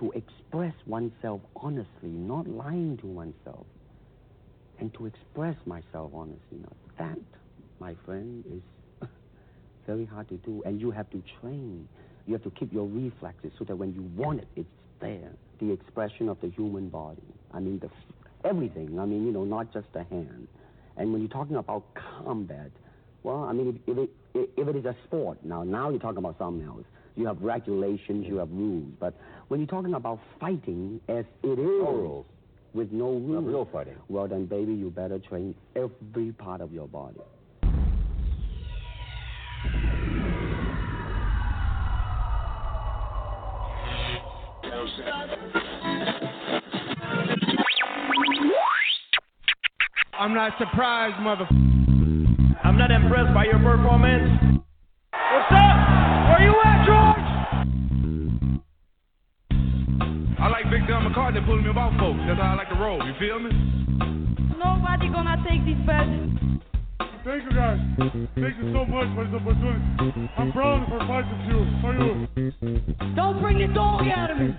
To express oneself honestly, not lying to oneself, and to express myself honestly, now that, my friend, is very hard to do. And you have to train. You have to keep your reflexes so that when you want it, it's there. The expression of the human body. I mean, the everything. I mean, you know, not just the hand. And when you're talking about combat, well, I mean, if, if, it, if it is a sport, now, now you're talking about something else. You have regulations, you have rules. But when you're talking about fighting as it is, No rules. with no rules, no real fighting. well, then, baby, you better train every part of your body. I'm not surprised, mother. I'm not impressed by your performance. What's up? Where you at, George? I like Big John McCarthy pulling me about folks. That's how I like to roll. You feel me? Nobody gonna take this bed. Thank you guys. Thank you so much for this opportunity. I'm proud for fighting you. For you. Don't bring the dog out of me.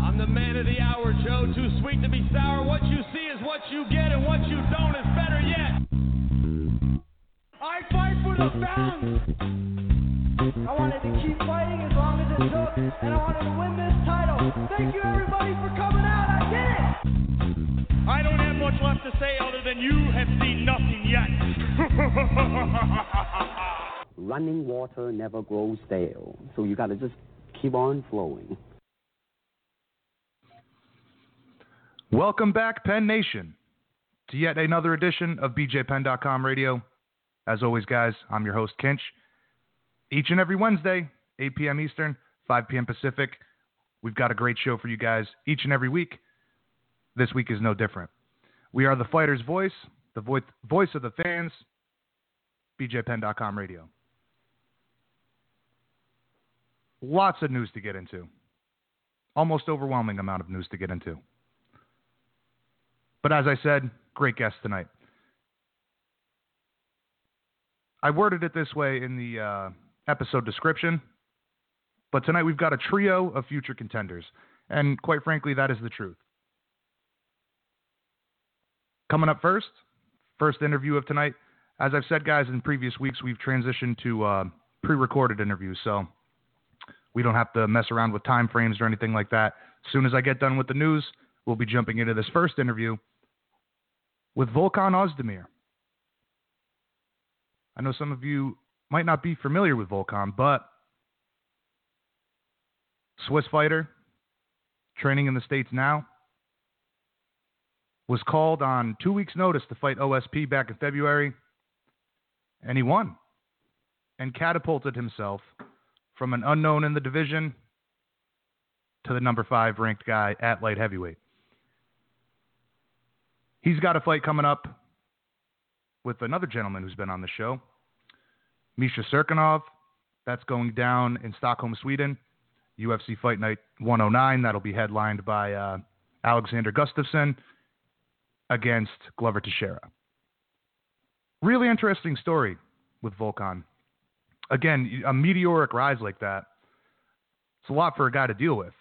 I'm the man of the hour, Joe. Too sweet to be sour. What you see is what you get, and what you don't is better yet. I fight for the fans. I wanted to keep fighting as long as it took, and I wanted to win this title. Thank you everybody for coming out. I did it. I don't have much left to say other than you have seen nothing yet. Running water never grows stale. So you got to just keep on flowing. Welcome back, Penn Nation, to yet another edition of BJPenn.com radio. As always, guys, I'm your host, Kinch. Each and every Wednesday, 8 p.m. Eastern, 5 p.m. Pacific, we've got a great show for you guys each and every week. This week is no different. We are the fighter's voice, the voice, voice of the fans, BJPenn.com radio. Lots of news to get into. Almost overwhelming amount of news to get into. But as I said, great guest tonight. I worded it this way in the uh, episode description, but tonight we've got a trio of future contenders. And quite frankly, that is the truth. Coming up first, first interview of tonight. As I've said, guys, in previous weeks, we've transitioned to uh, pre recorded interviews. So we don't have to mess around with time frames or anything like that. As soon as I get done with the news, we'll be jumping into this first interview with Volkan Ozdemir. I know some of you might not be familiar with Volkan, but Swiss fighter, training in the States now, was called on two weeks' notice to fight OSP back in February, and he won and catapulted himself from an unknown in the division to the number five ranked guy at light heavyweight. He's got a fight coming up with another gentleman who's been on the show, Misha Cirkunov. That's going down in Stockholm, Sweden. UFC Fight Night 109. That'll be headlined by uh, Alexander Gustafsson against Glover Teixeira. Really interesting story with Volkan. Again, a meteoric rise like that, it's a lot for a guy to deal with.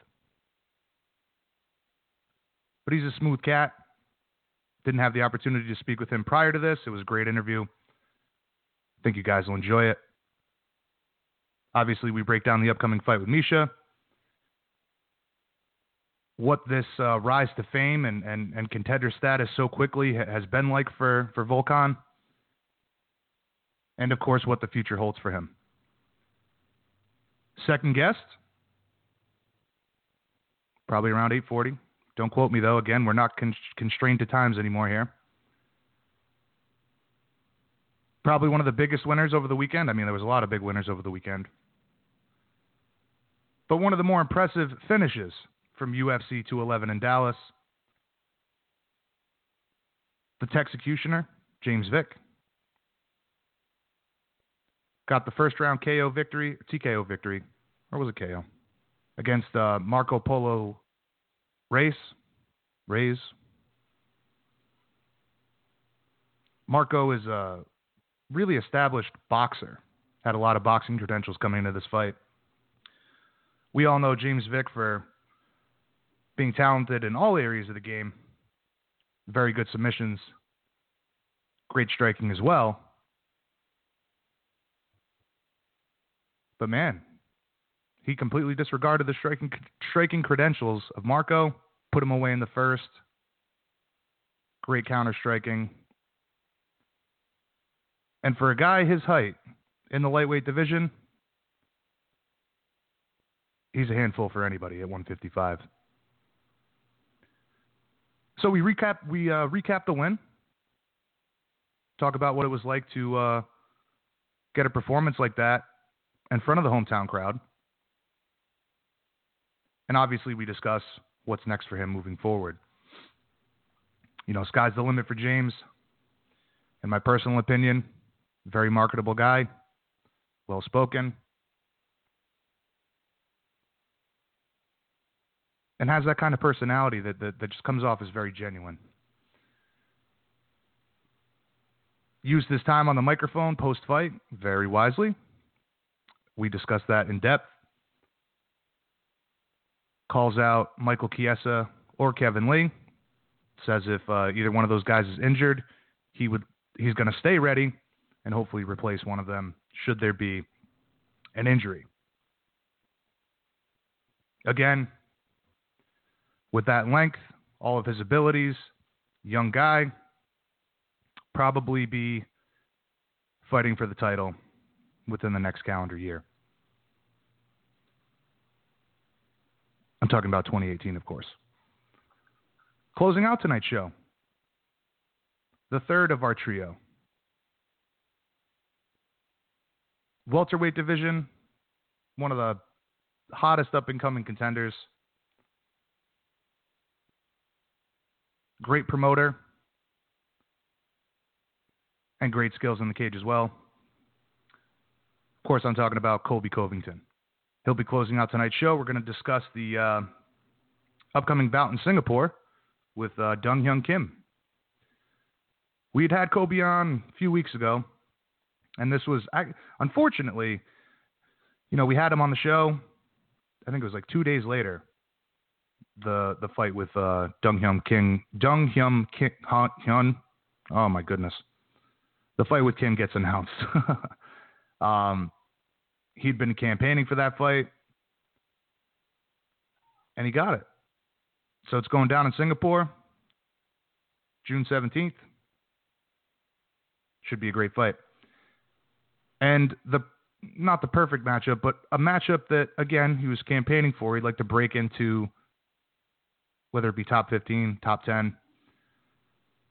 But he's a smooth cat. Didn't have the opportunity to speak with him prior to this. It was a great interview. Think you guys will enjoy it. Obviously, we break down the upcoming fight with Misha, what this uh, rise to fame and, and, and contender status so quickly ha- has been like for, for Volkan, and of course, what the future holds for him. Second guest, probably around 840. Don't quote me, though. Again, we're not con- constrained to times anymore here. Probably one of the biggest winners over the weekend. I mean, there was a lot of big winners over the weekend. But one of the more impressive finishes from UFC 211 in Dallas. The Texecutioner, James Vick, got the first round KO victory, TKO victory, or was it KO? Against uh, Marco Polo Race, Rays. Marco is a really established boxer. Had a lot of boxing credentials coming into this fight. We all know James Vick for being talented in all areas of the game. Very good submissions, great striking as well. But man, he completely disregarded the striking striking credentials of Marco, put him away in the first. Great counter striking. And for a guy his height in the lightweight division, he's a handful for anybody at 155. So we recap we uh, recap the win. Talk about what it was like to uh, get a performance like that in front of the hometown crowd. And obviously, we discuss what's next for him moving forward. You know, sky's the limit for James. In my personal opinion, very marketable guy, well spoken, and has that kind of personality that, that, that just comes off as very genuine. Used his time on the microphone post fight very wisely. We discussed that in depth. Calls out Michael Chiesa or Kevin Lee. Says if uh, either one of those guys is injured, he would he's going to stay ready and hopefully replace one of them should there be an injury. Again, with that length, all of his abilities, young guy, probably be fighting for the title within the next calendar year. I'm talking about 2018, of course. Closing out tonight's show, the third of our trio. Welterweight division, one of the hottest up and coming contenders. Great promoter and great skills in the cage as well. Of course, I'm talking about Colby Covington. He'll be closing out tonight's show. We're going to discuss the uh, upcoming bout in Singapore with uh, Dong Hyun Kim. We had had Colby on a few weeks ago, and this was unfortunately, you know, we had him on the show. I think it was like two days later. The the fight with uh, Dong Hyun King, Dong Hyun King, Hyun. Oh my goodness, the fight with Kim gets announced. um, he'd been campaigning for that fight, and he got it. So it's going down in Singapore, June 17th. Should be a great fight. And the not the perfect matchup, but a matchup that again he was campaigning for. He'd like to break into whether it be top 15, top 10.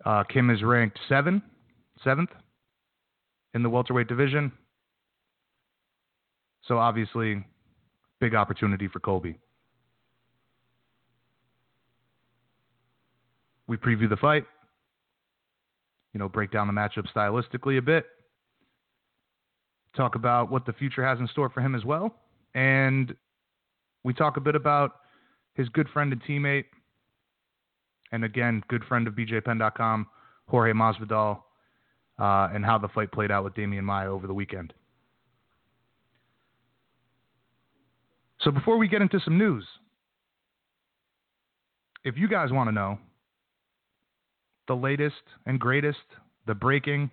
Uh, Kim is ranked seven, seventh in the welterweight division. So obviously, big opportunity for Colby. We preview the fight, you know, break down the matchup stylistically a bit, talk about what the future has in store for him as well, and we talk a bit about his good friend and teammate, and again, good friend of BJPenn.com, Jorge Masvidal, uh, and how the fight played out with Demian Maia over the weekend. So before we get into some news, if you guys want to know the latest and greatest, the breaking,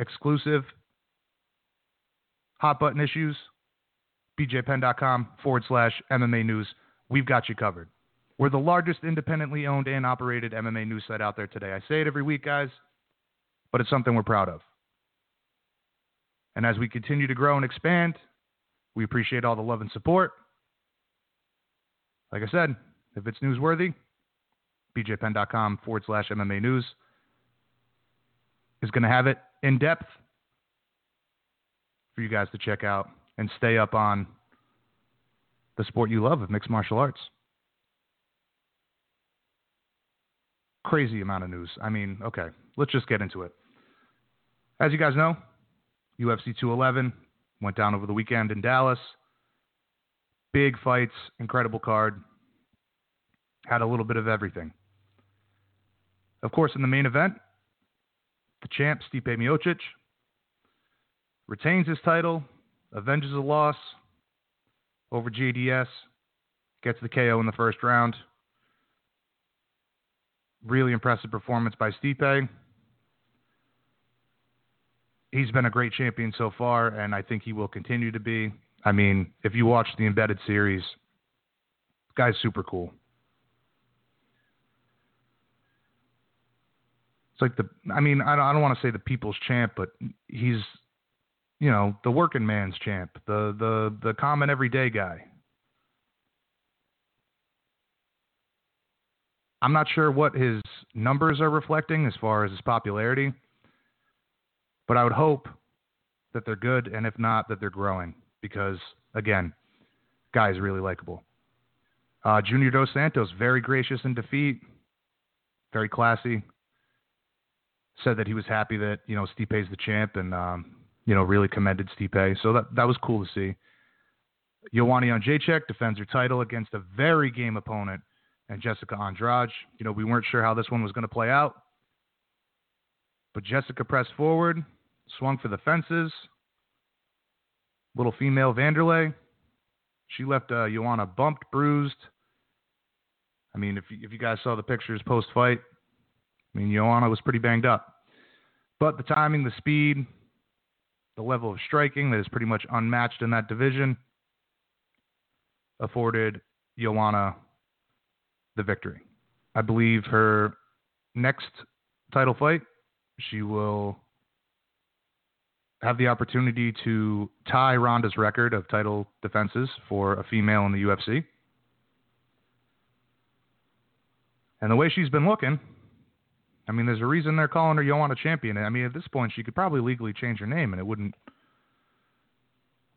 exclusive, hot button issues, bjpenn.com forward slash MMA news. We've got you covered. We're the largest independently owned and operated MMA news site out there today. I say it every week, guys, but it's something we're proud of. And as we continue to grow and expand, we appreciate all the love and support. Like I said, if it's newsworthy, bjpenn.com forward slash MMA news is going to have it in depth for you guys to check out and stay up on the sport you love of mixed martial arts. Crazy amount of news. I mean, okay, let's just get into it. As you guys know, UFC 211 went down over the weekend in Dallas. Big fights, incredible card. Had a little bit of everything. Of course, in the main event, the champ, Stipe Miocic, retains his title, avenges a loss over JDS, gets the KO in the first round. Really impressive performance by Stipe. He's been a great champion so far, and I think he will continue to be. I mean, if you watch the embedded series, guy's super cool. It's like the, I mean, I don't, I don't want to say the people's champ, but he's, you know, the working man's champ, the the the common everyday guy. I'm not sure what his numbers are reflecting as far as his popularity, but I would hope that they're good, and if not, that they're growing because, again, guy is really likable. Uh, Junior Dos Santos, very gracious in defeat, very classy. Said that he was happy that you know Stipe's the champ, and um, you know really commended Stipe. So that that was cool to see. Joanna Jędrzejczyk defends her title against a very game opponent and Jessica Andrade. You know, we weren't sure how this one was going to play out. But Jessica pressed forward, swung for the fences. Little female Wanderlei. She left uh, bumped, bruised. I mean, if if you guys saw the pictures post fight, I mean, Joanna was pretty banged up. But the timing, the speed, the level of striking that is pretty much unmatched in that division afforded Joanna the victory. I believe her next title fight, she will have the opportunity to tie Ronda's record of title defenses for a female in the UFC. And the way she's been looking, I mean, there's a reason they're calling her Joanna Champion. I mean, at this point, she could probably legally change her name, and it wouldn't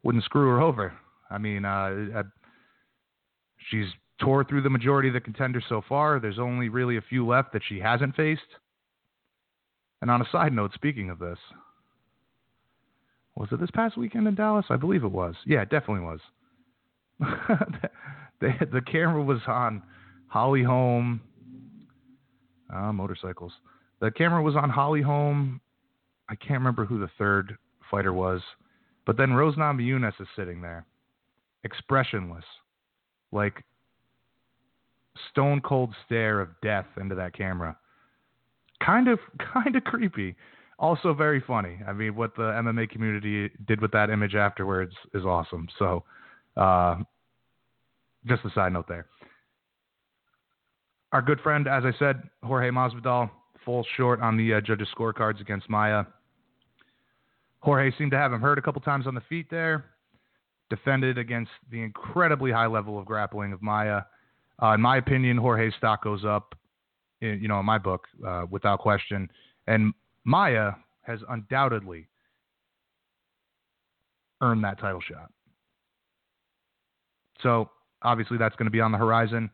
wouldn't screw her over. I mean, uh, she's tore through the majority of the contenders so far. There's only really a few left that she hasn't faced. And on a side note, speaking of this, was it this past weekend in Dallas? I believe it was. Yeah, it definitely was. the, the camera was on Holly Holm. Uh, motorcycles. The camera was on Holly Holm. I can't remember who the third fighter was. But then Rose Namajunas is sitting there, expressionless, like stone cold stare of death into that camera. Kind of, kind of creepy. Also very funny. I mean, what the MMA community did with that image afterwards is awesome. So, uh, just a side note there. Our good friend, as I said, Jorge Masvidal falls short on the uh, judges' scorecards against Maia. Jorge seemed to have him hurt a couple times on the feet there. Defended against the incredibly high level of grappling of Maia. Uh, in my opinion, Jorge's stock goes up, in, you know, in my book, uh, without question. And Maia has undoubtedly earned that title shot. So obviously that's going to be on the horizon.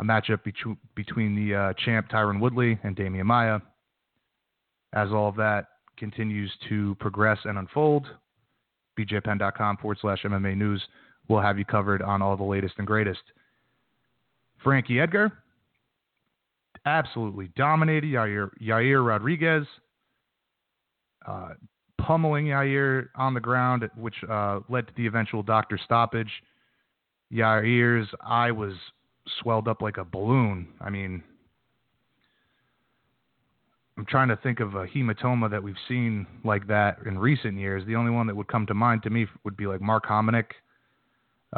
A matchup between between the uh, champ Tyron Woodley and Demian Maia. As all of that continues to progress and unfold, bjpenn.com forward slash MMA news will have you covered on all the latest and greatest. Frankie Edgar absolutely dominated Yair, Yair Rodriguez, uh, pummeling Yair on the ground, which uh, led to the eventual doctor stoppage. Yair's eye was swelled up like a balloon. I mean, I'm trying to think of a hematoma that we've seen like that in recent years. The only one that would come to mind to me would be like Mark Hominick,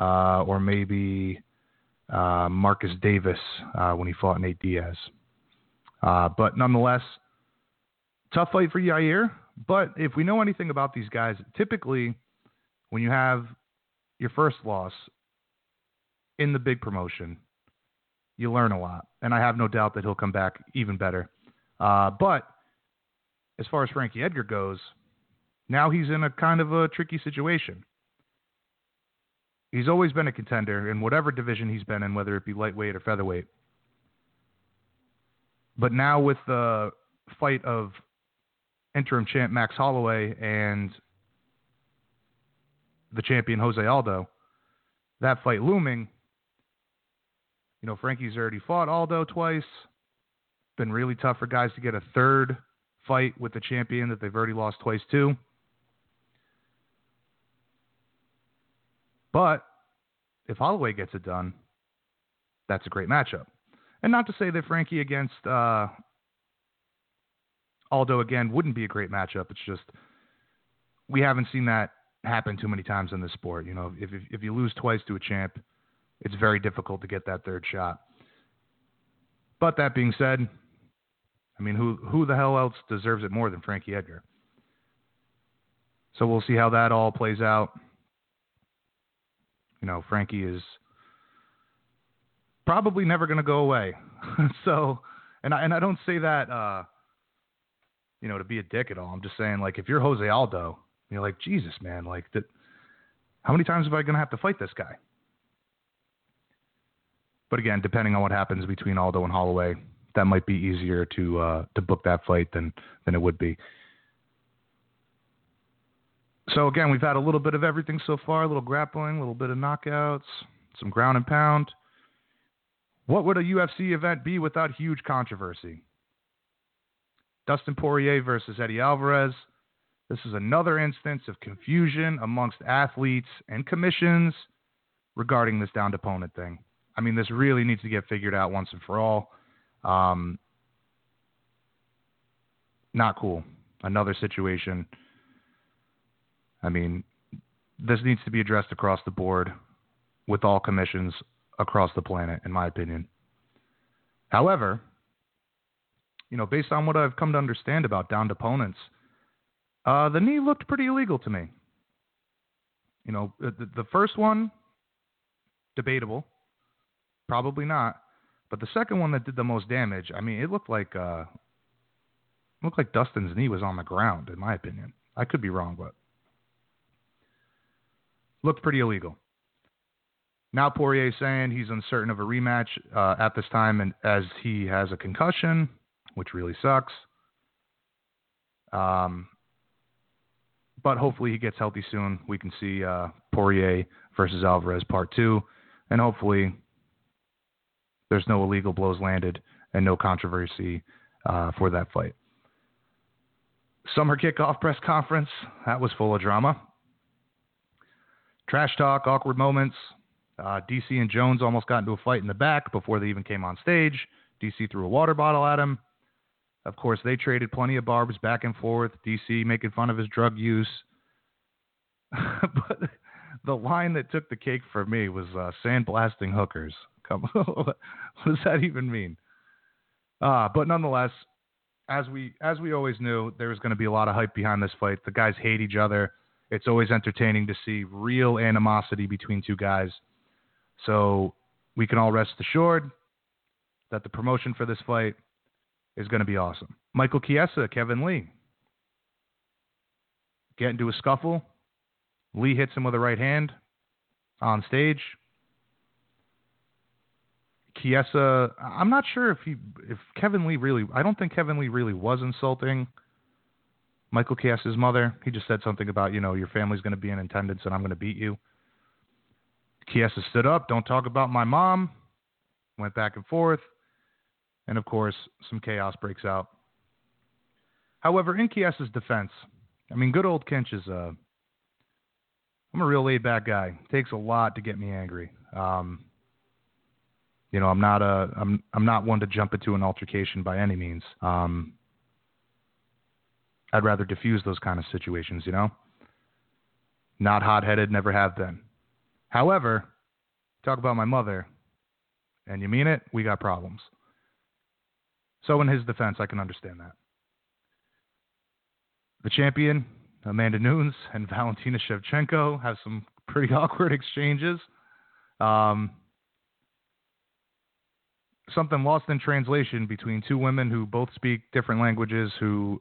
uh, or maybe uh, Marcus Davis uh, when he fought Nate Diaz. Uh, but nonetheless, tough fight for Yair. But if we know anything about these guys, typically when you have your first loss in the big promotion, you learn a lot. And I have no doubt that he'll come back even better. Uh, but as far as Frankie Edgar goes, now he's in a kind of a tricky situation he's always been a contender in whatever division he's been in, whether it be lightweight or featherweight. But now with the fight of interim champ Max Holloway and the champion Jose Aldo, that fight looming, you know, Frankie's already fought Aldo twice. Been really tough for guys to get a third fight with the champion that they've already lost twice to. But if Holloway gets it done, that's a great matchup. And not to say that Frankie against uh, Aldo again wouldn't be a great matchup. It's just we haven't seen that happen too many times in this sport. You know, if if, if you lose twice to a champ, it's very difficult to get that third shot. But that being said, I mean, who who the hell else deserves it more than Frankie Edgar? So we'll see how that all plays out. You know, Frankie is probably never going to go away. so, and I and I don't say that, uh, you know, to be a dick at all. I'm just saying, like, if you're Jose Aldo, you're like, Jesus, man, like, that. How many times am I going to have to fight this guy? But again, depending on what happens between Aldo and Holloway, that might be easier to uh, to book that fight than than it would be. So again, we've had a little bit of everything so far: a little grappling, a little bit of knockouts, some ground and pound. What would a UFC event be without huge controversy? Dustin Poirier versus Eddie Alvarez. This is another instance of confusion amongst athletes and commissions regarding this downed opponent thing. I mean, this really needs to get figured out once and for all. Um, not cool. Another situation. I mean, this needs to be addressed across the board with all commissions across the planet, in my opinion. However, you know, based on what I've come to understand about downed opponents, uh, the knee looked pretty illegal to me. You know, the, the first one, debatable, probably not. But the second one that did the most damage, I mean, it looked like uh, looked like Dustin's knee was on the ground, in my opinion. I could be wrong, but looked pretty illegal. Now Poirier saying he's uncertain of a rematch uh, at this time, and as he has a concussion, which really sucks. Um, but hopefully he gets healthy soon. We can see uh, Poirier versus Alvarez part two, and hopefully there's no illegal blows landed and no controversy uh, for that fight. Summer kickoff press conference that was full of drama. Trash talk, awkward moments. Uh, DC and Jones almost got into a fight in the back before they even came on stage. DC threw a water bottle at him. Of course, they traded plenty of barbs back and forth. DC making fun of his drug use. but the line that took the cake for me was uh, sandblasting hookers. Come, what does that even mean? Uh, but nonetheless, as we as we always knew, there was going to be a lot of hype behind this fight. The guys hate each other. It's always entertaining to see real animosity between two guys. So we can all rest assured that the promotion for this fight is going to be awesome. Michael Chiesa, Kevin Lee get into a scuffle. Lee hits him with a right hand on stage. Chiesa, I'm not sure if he, if Kevin Lee really, I don't think Kevin Lee really was insulting Michael Chiesa's mother. He just said something about, you know, your family's going to be in attendance and I'm going to beat you. Chiesa stood up, don't talk about my mom, went back and forth, and of course, some chaos breaks out. However, in Chiesa's defense, I mean, good old Kinch is a, uh, I'm a real laid back guy. It takes a lot to get me angry. Um, you know, I'm not a I'm I'm not one to jump into an altercation by any means. Um, I'd rather diffuse those kind of situations, you know. Not hot headed, never have been. However, talk about my mother, and you mean it, we got problems. So, in his defense, I can understand that. The champion, Amanda Nunes, and Valentina Shevchenko have some pretty awkward exchanges. Um, something lost in translation between two women who both speak different languages who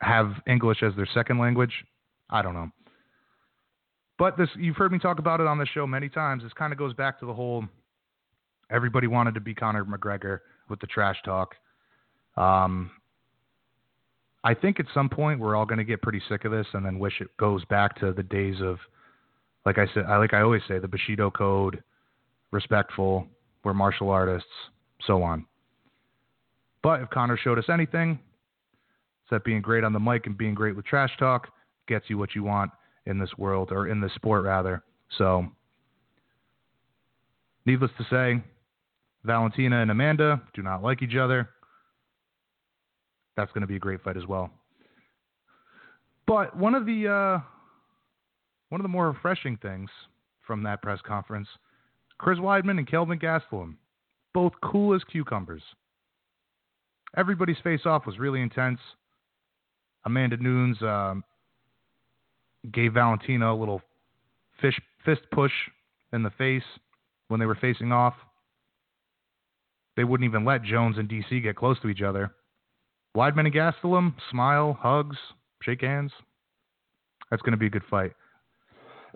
have English as their second language. I don't know. But this you've heard me talk about it on the show many times. This kind of goes back to the whole everybody wanted to be Conor McGregor with the trash talk. Um, I think at some point we're all going to get pretty sick of this, and then wish it goes back to the days of, like I said, I like I always say, the Bushido Code, respectful, we're martial artists, so on. But if Conor showed us anything, it's that being great on the mic and being great with trash talk gets you what you want in this world or in this sport rather. So, needless to say, Valentina and Amanda do not like each other. That's going to be a great fight as well. But one of the uh, one of the more refreshing things from that press conference, Chris Weidman and Kelvin Gastelum, both cool as cucumbers. Everybody's face off was really intense. Amanda Nunes um, gave Valentina a little fish, fist push in the face when they were facing off. They wouldn't even let Jones and DC get close to each other. Weidman and Gastelum, smile, hugs, shake hands. That's going to be a good fight.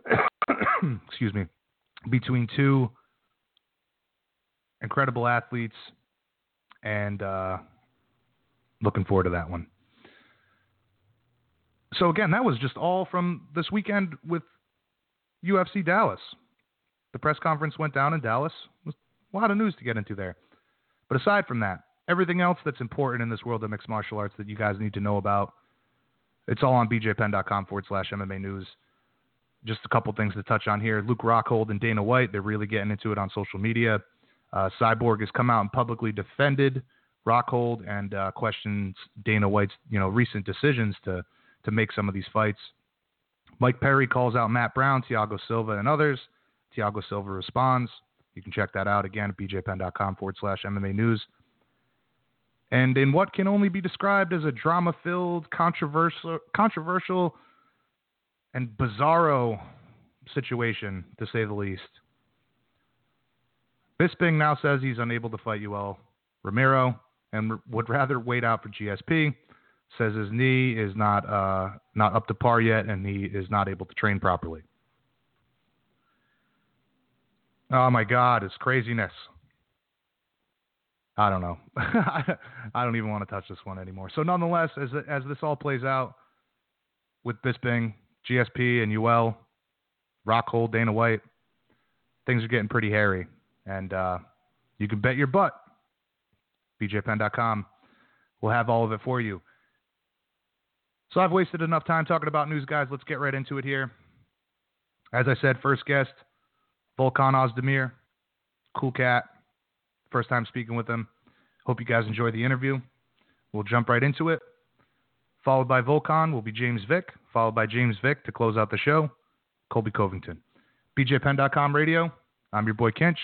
Excuse me. Between two incredible athletes, and uh, looking forward to that one. So, again, that was just all from this weekend with UFC Dallas. The press conference went down in Dallas. a lot of news to get into there. But aside from that, everything else that's important in this world of mixed martial arts that you guys need to know about, it's all on bjpenn.com forward slash MMA news. Just a couple things to touch on here. Luke Rockhold and Dana White, they're really getting into it on social media. Uh, Cyborg has come out and publicly defended Rockhold and uh, questions Dana White's you know recent decisions to to make some of these fights. Mike Perry calls out Matt Brown, Thiago Silva, and others. Thiago Silva responds. You can check that out again at bjpenn.com forward slash MMA news. And in what can only be described as a drama filled, controversial, controversial, and bizarro situation, to say the least. Bisping now says he's unable to fight Yoel Romero and would rather wait out for GSP. Says his knee is not uh, not up to par yet, and he is not able to train properly. Oh my God, it's craziness. I don't know. I don't even want to touch this one anymore. So, nonetheless, as as this all plays out with Bisping, GSP, and Yoel, Rockhold, Dana White, things are getting pretty hairy, and uh, you can bet your butt. BJPenn.com will have all of it for you. So I've wasted enough time talking about news, guys. Let's get right into it here. As I said, first guest, Volkan Ozdemir, cool cat. First time speaking with him. Hope you guys enjoy the interview. We'll jump right into it. Followed by Volkan will be James Vick, followed by James Vick to close out the show, Colby Covington. BJPenn.com radio. I'm your boy Kinch.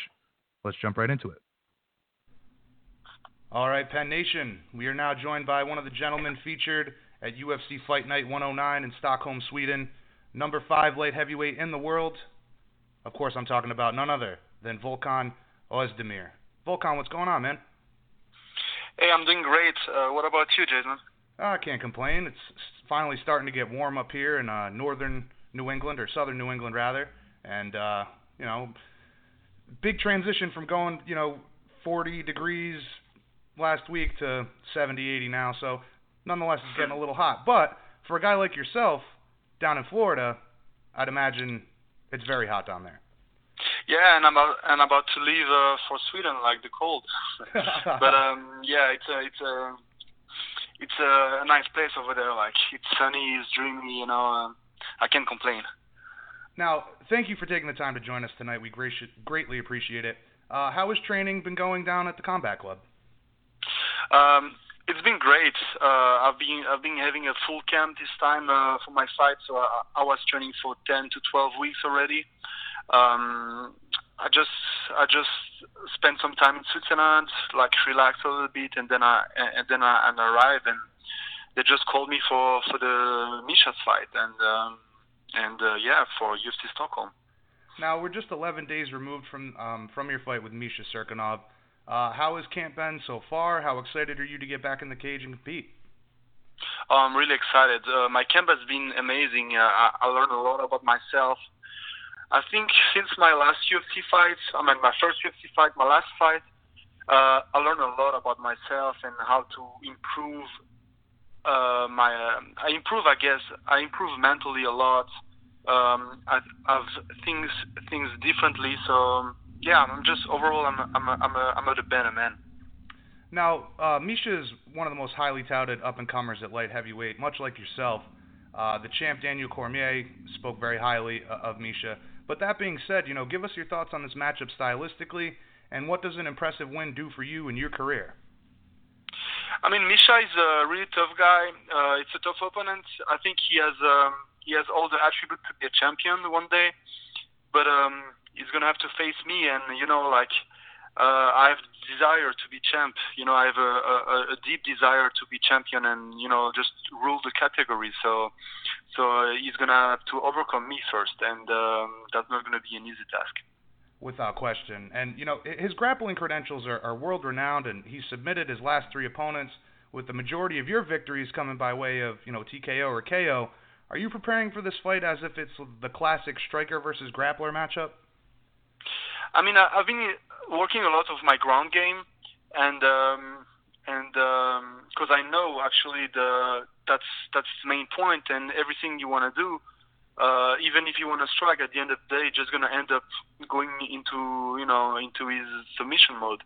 Let's jump right into it. All right, Penn Nation. We are now joined by one of the gentlemen featured at UFC Fight Night 109 in Stockholm, Sweden. Number five light heavyweight in the world. Of course, I'm talking about none other than Volkan Ozdemir. Volkan, what's going on, man? Hey, I'm doing great. Uh, what about you, Jason? Oh, I can't complain. It's finally starting to get warm up here in uh, northern New England, or southern New England, rather. And, uh, you know, big transition from going, you know, 40 degrees last week to 70, 80 now. So, nonetheless, it's getting a little hot. But for a guy like yourself down in Florida, I'd imagine it's very hot down there. Yeah, and I'm about and about to leave uh, for Sweden, like the cold. but um, yeah, it's a it's a it's a nice place over there. Like it's sunny, it's dreamy. You know, um, I can't complain. Now, thank you for taking the time to join us tonight. We greatly appreciate it. Uh, how has training been going down at the Combat Club? Um, it's been great. Uh, I've been I've been having a full camp this time uh, for my fight, so I, I was training for 10 to 12 weeks already. Um, I just I just spent some time in Switzerland, like relaxed a little bit, and then I and then I and arrived, and they just called me for for the Misha's fight, and um, and uh, yeah, for UFC Stockholm. Now we're just 11 days removed from um, from your fight with Misha Cirkunov. Uh, how has camp been so far? How excited are you to get back in the cage and compete? Oh, I'm really excited. Uh, my camp has been amazing. Uh, I, I learned a lot about myself. I think since my last UFC fight, I mean my first UFC fight, my last fight, uh, I learned a lot about myself and how to improve uh, my. Uh, I improve, I guess. I improve mentally a lot. Um, I, I've things things differently. So yeah, I'm just overall, I'm I'm a, I'm a, I'm a better man. Now, uh, Misha is one of the most highly touted up and comers at light heavyweight, much like yourself. Uh, the champ Daniel Cormier spoke very highly uh, of Misha. But that being said, you know, give us your thoughts on this matchup stylistically, and what does an impressive win do for you in your career? I mean, Misha is a really tough guy. Uh, it's a tough opponent. I think he has um, he has all the attributes to be a champion one day, but um, he's gonna have to face me, and you know, like uh, I have desire to be champ. You know, I have a, a, a deep desire to be champion and you know just rule the category. So, so uh, he's gonna have to overcome me first, and um, that's not gonna be an easy task. Without question, and you know his grappling credentials are, are world renowned, and he submitted his last three opponents with the majority of your victories coming by way of you know TKO or KO. Are you preparing for this fight as if it's the classic striker versus grappler matchup? I mean, I've been working a lot of my ground game, and um, and because um, I know actually the that's that's the main point, and everything you want to do, uh, even if you want to strike, at the end of the day, just gonna end up going into you know into his submission mode.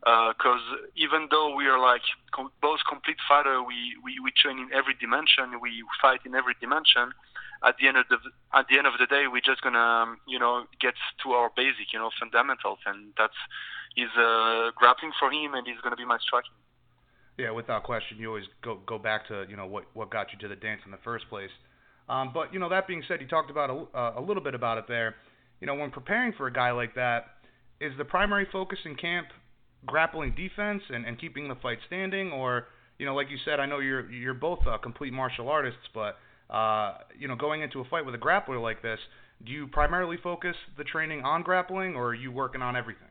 Because uh, even though we are like com- both complete fighter, we, we we train in every dimension, we fight in every dimension at the end of the at the end of the day, we're just gonna um, you know get to our basic, you know, fundamentals, and that's is uh, grappling for him, and he's gonna be my striking. Yeah, without question, you always go go back to you know what what got you to the dance in the first place. Um, but you know that being said, you talked about a, uh, a little bit about it there. You know, when preparing for a guy like that, is the primary focus in camp grappling defense and, and keeping the fight standing, or you know, like you said, I know you're you're both uh, complete martial artists, but uh, you know, going into a fight with a grappler like this, do you primarily focus the training on grappling, or are you working on everything?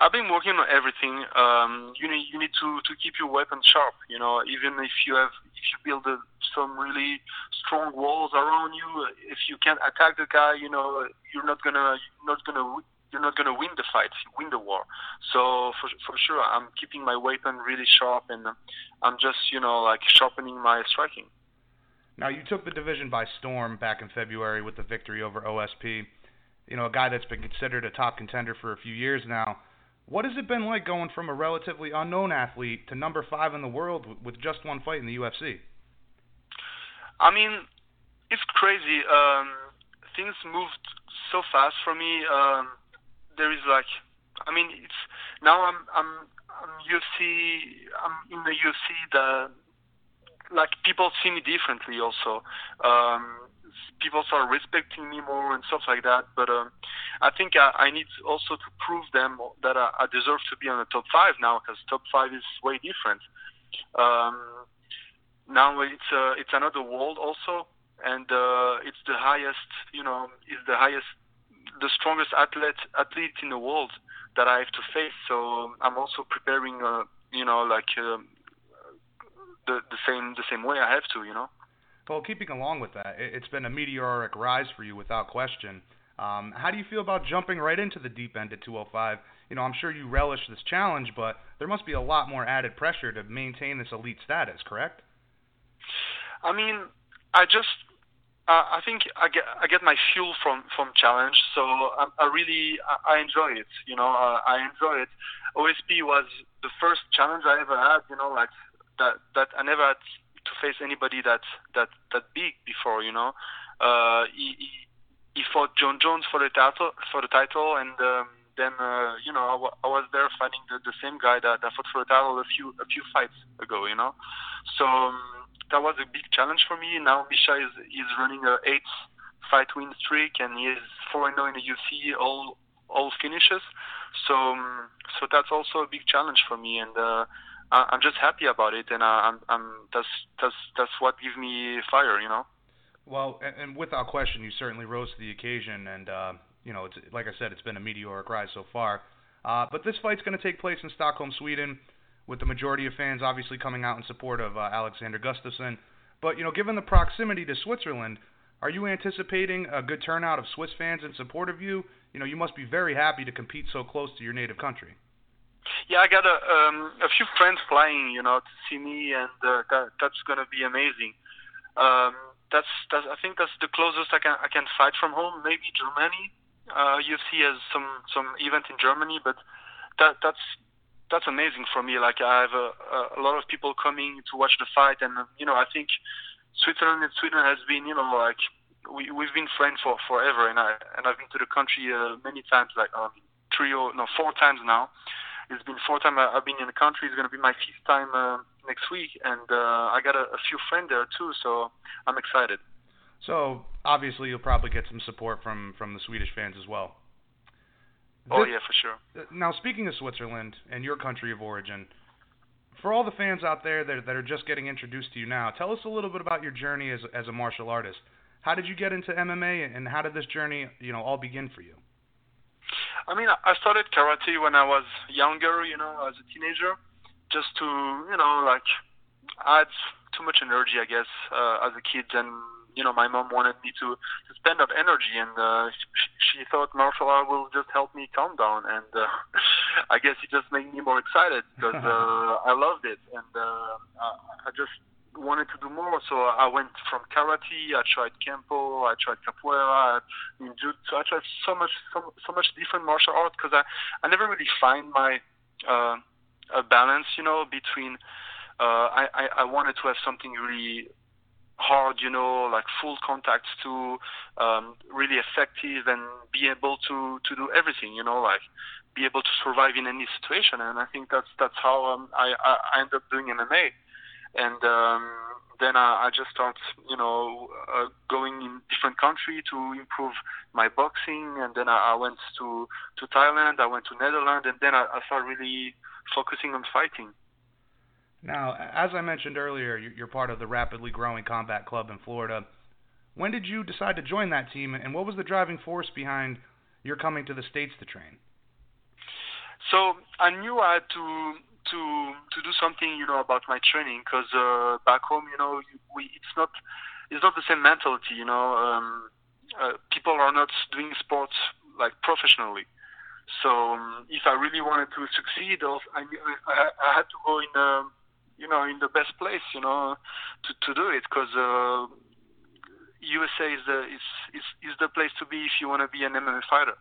I've been working on everything. Um, you need you need to to keep your weapon sharp. You know, even if you have if you build a, some really strong walls around you, if you can't attack the guy, you know, you're not gonna you're not gonna you're not gonna win the fight, win the war. So for for sure, I'm keeping my weapon really sharp, and I'm just you know like sharpening my striking. Now, you took the division by storm back in February with the victory over OSP. You know, a guy that's been considered a top contender for a few years now. What has it been like going from a relatively unknown athlete to number five in the world with just one fight in the UFC? I mean, it's crazy. Um, things moved so fast for me. Um, there is like, I mean, it's now I'm I'm I'm UFC. I'm in the UFC. The like people see me differently also. Um, people start respecting me more and stuff like that. But um, I think I, I need also to prove them that I, I deserve to be on the top five now because top five is way different. Um, now it's uh, it's another world also, and uh, it's the highest, you know, is the highest, the strongest athlete athlete in the world that I have to face. So I'm also preparing, uh, you know, like. Um, the the same the same way I have to, you know. Well, keeping along with that, it's been a meteoric rise for you without question. Um, how do you feel about jumping right into the deep end at 205? You know, I'm sure you relish this challenge, but there must be a lot more added pressure to maintain this elite status, correct? I mean, I just, uh, I think I get I get my fuel from from challenge, so I, I really I, I enjoy it. You know, uh, I enjoy it. OSP was the first challenge I ever had. You know, like that that I never had to face anybody that that that big before. You know, uh, he, he fought Jon Jones for the title for the title, and um, then uh, you know I, w- I was there fighting the, the same guy that, that fought for the title a few a few fights ago. You know, so um, that was a big challenge for me. Now Misha is is running a eight fight win streak, and he is four and zero in the UFC, all all finishes. So um, so that's also a big challenge for me, and. Uh, I'm just happy about it, and I'm, I'm that's that's that's what gives me fire, you know. Well, and, and without question, you certainly rose to the occasion, and uh, you know, it's like I said, it's been a meteoric rise so far. Uh, but this fight's going to take place in Stockholm, Sweden, with the majority of fans obviously coming out in support of uh, Alexander Gustafsson. But you know, given the proximity to Switzerland, are you anticipating a good turnout of Swiss fans in support of you? You know, you must be very happy to compete so close to your native country. Yeah, I got a um, a few friends flying, you know, to see me, and uh, that that's gonna be amazing. Um, that's that's I think that's the closest I can I can fight from home. Maybe Germany. Uh, UFC has some some event in Germany, but that that's that's amazing for me. Like I have a, a lot of people coming to watch the fight, and you know I think Switzerland and Sweden has been you know like we we've been friends for forever, and I and I've been to the country uh, many times, like um, three or no four times now. It's been four times I've been in the country. It's going to be my fifth time uh, next week, and uh, I got a, a few friends there too, so I'm excited. So obviously you'll probably get some support from from the Swedish fans as well. Oh yeah, for sure. Uh, Now, speaking of Switzerland and your country of origin, for all the fans out there that, that are just getting introduced to you now, tell us a little bit about your journey as, as a martial artist. How did you get into MMA, and how did this journey, you know, all begin for you? I mean, I started karate when I was younger, you know, as a teenager, just to, you know, like, I had too much energy, I guess, uh, as a kid, and you know, my mom wanted me to, to spend that energy, and uh, she, she thought martial art will just help me calm down, and uh, I guess it just made me more excited because uh, I loved it, and uh, I, I just wanted to do more. So I went from karate, I tried kempo, I tried capoeira, ninjutsu. I tried so much, so, so much different martial arts because I, I never really find my uh, a balance, you know, between. Uh, I, I I wanted to have something really hard, you know, like full contact to um, really effective and be able to to do everything, you know, like be able to survive in any situation. And I think that's that's how um, I, I I end up doing MMA. And um, then I, I just start, you know, uh, going in different country to improve my boxing. And then I, I went to to Thailand, I went to Netherlands, and then I, I started really focusing on fighting. Now, as I mentioned earlier, you- you're part of the rapidly growing combat club in Florida. When did you decide to join that team, and what was the driving force behind your coming to the States to train? So I knew I had to to to do something, you know, about my training because uh, back home, you know, we it's not it's not the same mentality, you know. Um, uh, people are not doing sports like professionally. So um, if I really wanted to succeed, I, I I had to go in the you know in the best place, you know, to to do it because. Uh, USA is the is, is is the place to be if you want to be an MMA fighter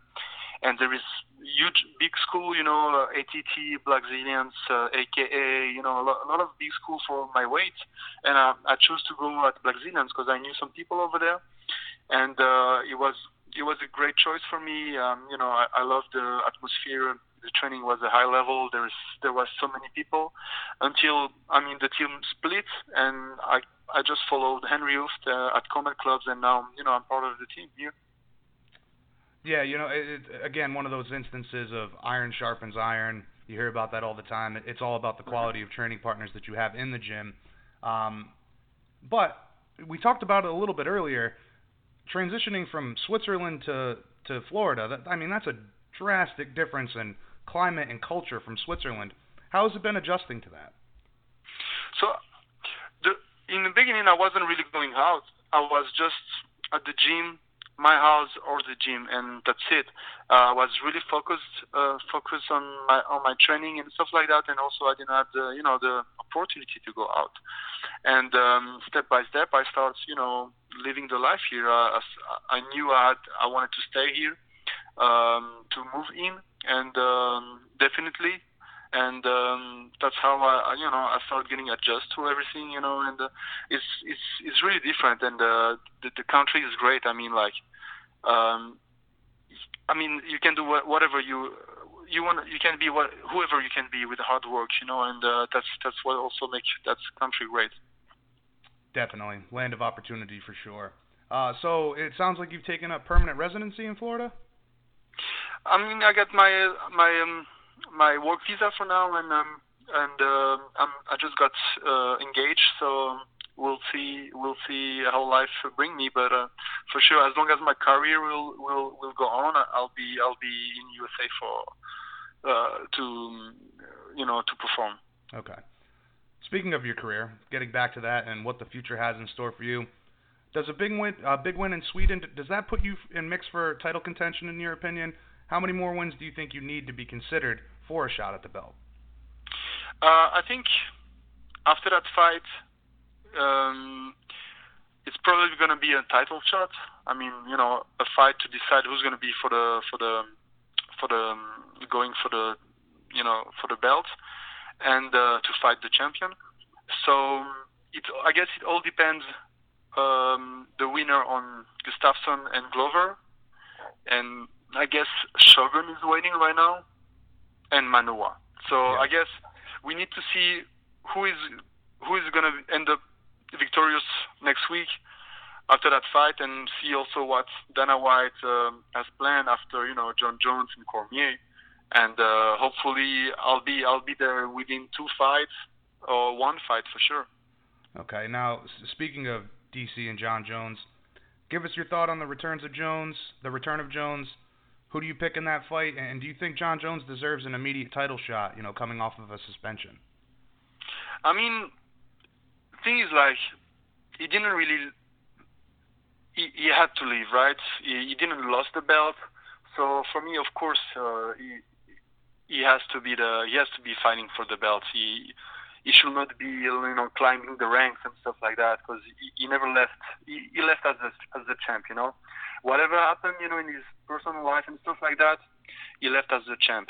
and there is huge big school, you know, uh, ATT, Blackzilians, uh, AKA, you know, a lot, a lot of big school for my weight, and uh, I chose to go at Blackzilians because I knew some people over there, and uh, it was it was a great choice for me. Um, you know, I, I love the atmosphere. The training was a high level. There is there was so many people until I mean the team split, and I I just followed Henri Hooft uh, at combat clubs, and now you know I'm part of the team here. Yeah, you know, it, it, again, one of those instances of iron sharpens iron. You hear about that all the time. It's all about the quality of training partners that you have in the gym. Um, but we talked about it a little bit earlier. Transitioning from Switzerland to to Florida, that, I mean, that's a drastic difference in climate and culture from Switzerland. How has it been adjusting to that? So, the in the beginning, I wasn't really going out. I was just at the gym, my house or the gym, and that's it. Uh, I was really focused, uh, focused on my on my training and stuff like that, and also I didn't have the you know the opportunity to go out. And um, step by step, I started you know living the life here. Uh, as I knew I had, I wanted to stay here, um, to move in, and um, definitely and um, that's how I, I, you know, I started getting adjusted to everything, you know, and uh, it's it's it's really different, and uh, the the country is great. I mean, like, um, I mean, you can do wha- whatever you you want. You can be what whoever you can be with hard work, you know, and uh, that's that's what also makes that country great. Definitely, land of opportunity for sure. Uh, so it sounds like you've taken up permanent residency in Florida. I mean, I got my my um, my work visa for now, and um, and uh, I'm, I just got uh, engaged, so we'll see we'll see how life will bring me. But uh, for sure, as long as my career will will will go on, I'll be I'll be in USA for uh, to you know to perform. Okay. Speaking of your career, getting back to that and what the future has in store for you, does a big win, a big win in Sweden, does that put you in mix for title contention in your opinion? How many more wins do you think you need to be considered for a shot at the belt? Uh, I think after that fight, um, it's probably going to be a title shot. I mean, you know, a fight to decide who's going to be for the for the for the um, going for the you know for the belt and uh, to fight the champion. So it I guess it all depends um, the winner on Gustafsson and Glover, and I guess Shogun is waiting right now, and Manuwa. So Yeah. I guess we need to see who is who is going to end up victorious next week after that fight, and see also what Dana White um, has planned after you know Jon Jones and Cormier, and uh, hopefully I'll be I'll be there within two fights or one fight for sure. Okay, now speaking of DC and Jon Jones, give us your thought on the returns of Jones, the return of Jones. Who do you pick in that fight, and do you think John Jones deserves an immediate title shot? You know, coming off of a suspension. I mean, thing is like he didn't really. He, he had to leave, right? He, he didn't lose the belt, so for me, of course, uh, he he has to be the he has to be fighting for the belt. He he should not be you know climbing the ranks and stuff like that because he, he never left. He, he left as a as a champ, you know. Whatever happened, you know, in his personal life and stuff like that, he left as a champ.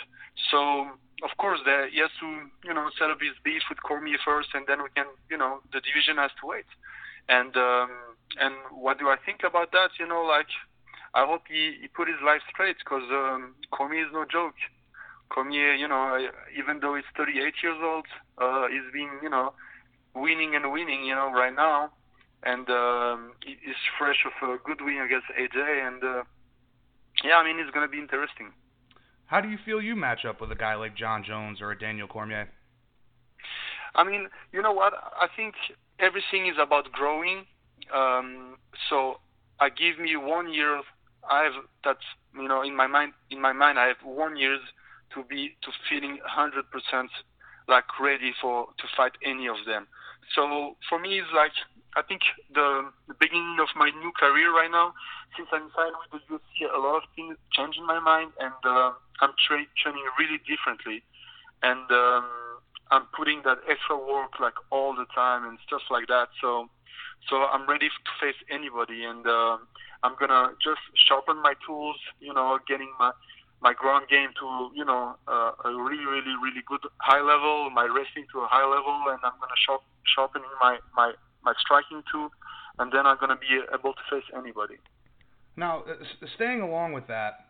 So of course, there he has to you know set up his beef with Cormier first, and then we can you know the division has to wait. And um, and what do I think about that? You know, like I hope he, he put his life straight because um, Cormier is no joke. Cormier, you know, even though he's 38 years old, uh, he's been, you know, winning and winning, you know, right now. And um, he's fresh of a good win against AJ. And uh, yeah, I mean, it's to be interesting. How do you feel you match up with a guy like Jon Jones or a Daniel Cormier? I mean, you know what? I think everything is about growing. Um, so I give me one year. I have that's you know in my mind. In my mind, I have one year to be to feeling 100% like ready for to fight any of them. So for me, it's like I think the, the beginning of my new career right now. Since I'm signed with the UFC, a lot of things change in my mind, and uh, I'm tra- training really differently. And um, I'm putting that extra work like all the time and stuff like that. So, so I'm ready to face anybody, and uh, I'm gonna just sharpen my tools. You know, getting my my ground game to you know uh, a really really really good high level, my wrestling to a high level, and I'm gonna sharp, sharpening my my my striking too, and then I'm gonna be able to face anybody. Now, uh, staying along with that,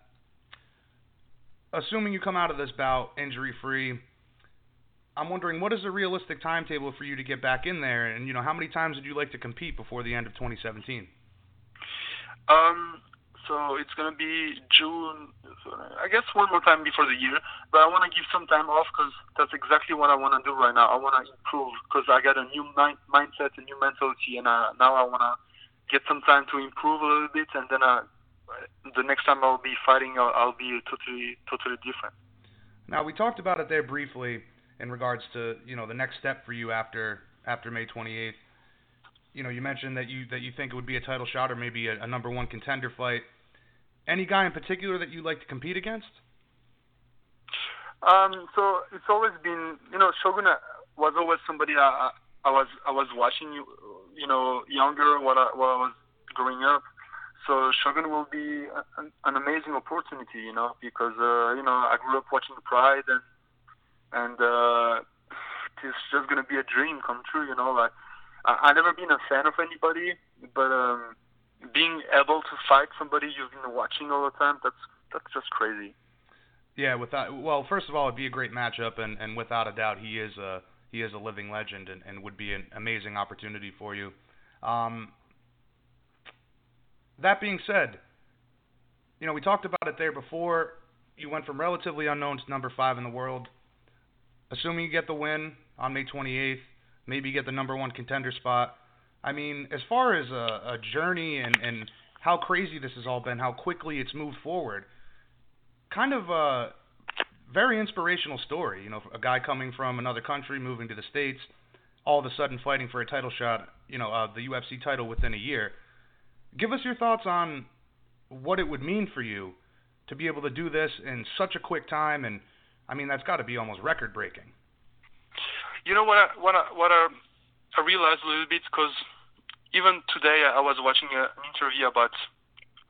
assuming you come out of this bout injury free, I'm wondering what is a realistic timetable for you to get back in there, and you know how many times would you like to compete before the end of 2017? Um, so it's gonna be June. I guess one more time before the year, but I want to give some time off because that's exactly what I want to do right now. I want to improve because I got a new mind, mindset, a new mentality, and uh, now I want to get some time to improve a little bit, and then uh, the next time I'll be fighting, I'll, I'll be totally, totally different. Now we talked about it there briefly in regards to you know the next step for you after after May 28th. You know you mentioned that you that you think it would be a title shot or maybe a, a number one contender fight. Any guy in particular that you'd like to compete against? Um, so it's always been, you know, Shogun was always somebody I, I, was I was watching, you, you know, younger while I, while I was growing up. So Shogun will be an, an amazing opportunity, you know, because uh, you know I grew up watching Pride and and uh, it's just gonna be a dream come true, you know. Like I, I never been a fan of anybody, but um, being able to fight somebody you've been watching all the time, that's that's just crazy. Yeah, without well, first of all, it'd be a great matchup, and, and without a doubt, he is a he is a living legend, and, and would be an amazing opportunity for you. Um, that being said, you know we talked about it there before. You went from relatively unknown to number five in the world. Assuming you get the win on May 28th, maybe you get the number one contender spot. I mean, as far as a, a journey and, and how crazy this has all been, how quickly it's moved forward, kind of a very inspirational story. You know, a guy coming from another country, moving to the states, all of a sudden fighting for a title shot. You know, uh, the UFC title within a year. Give us your thoughts on what it would mean for you to be able to do this in such a quick time, and I mean that's got to be almost record breaking. you know what I, what I, what I, I realized a little bit because even today I was watching a, an interview about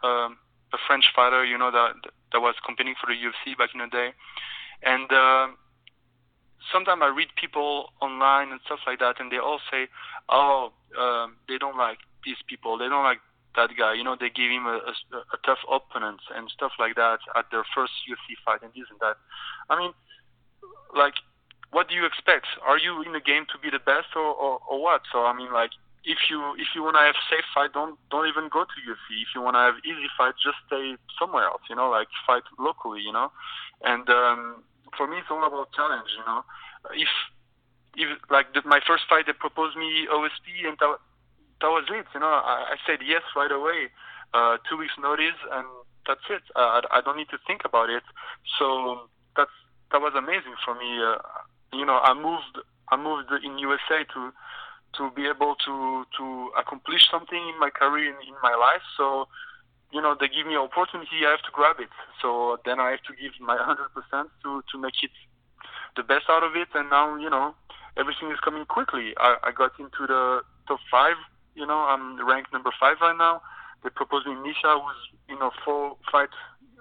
um, a French fighter, you know, that that was competing for the UFC back in the day, and uh, sometimes I read people online and stuff like that, and they all say, oh, um, they don't like these people, they don't like that guy, you know, they give him a, a, a tough opponent and stuff like that at their first UFC fight and this and that. I mean, like, what do you expect? Are you in the game to be the best or, or, or what? So I mean, like, if you if you want to have safe fight, don't don't even go to UFC. If you want to have easy fight, just stay somewhere else. You know, like fight locally. You know, and um, for me, it's all about challenge. You know, if if like the, my first fight, they proposed me OSP, and that that was it. You know, I, I said yes right away. Uh, two weeks notice, and that's it. I, I don't need to think about it. So that's that was amazing for me. Uh, you know, I moved I moved in USA to to be able to to accomplish something in my career in, in my life. So, you know, they give me an opportunity, I have to grab it. So then I have to give my 100% to to make it the best out of it. And now, you know, everything is coming quickly. I, I got into the top five. You know, I'm ranked number five right now. They proposed me Misha, who's you know four fight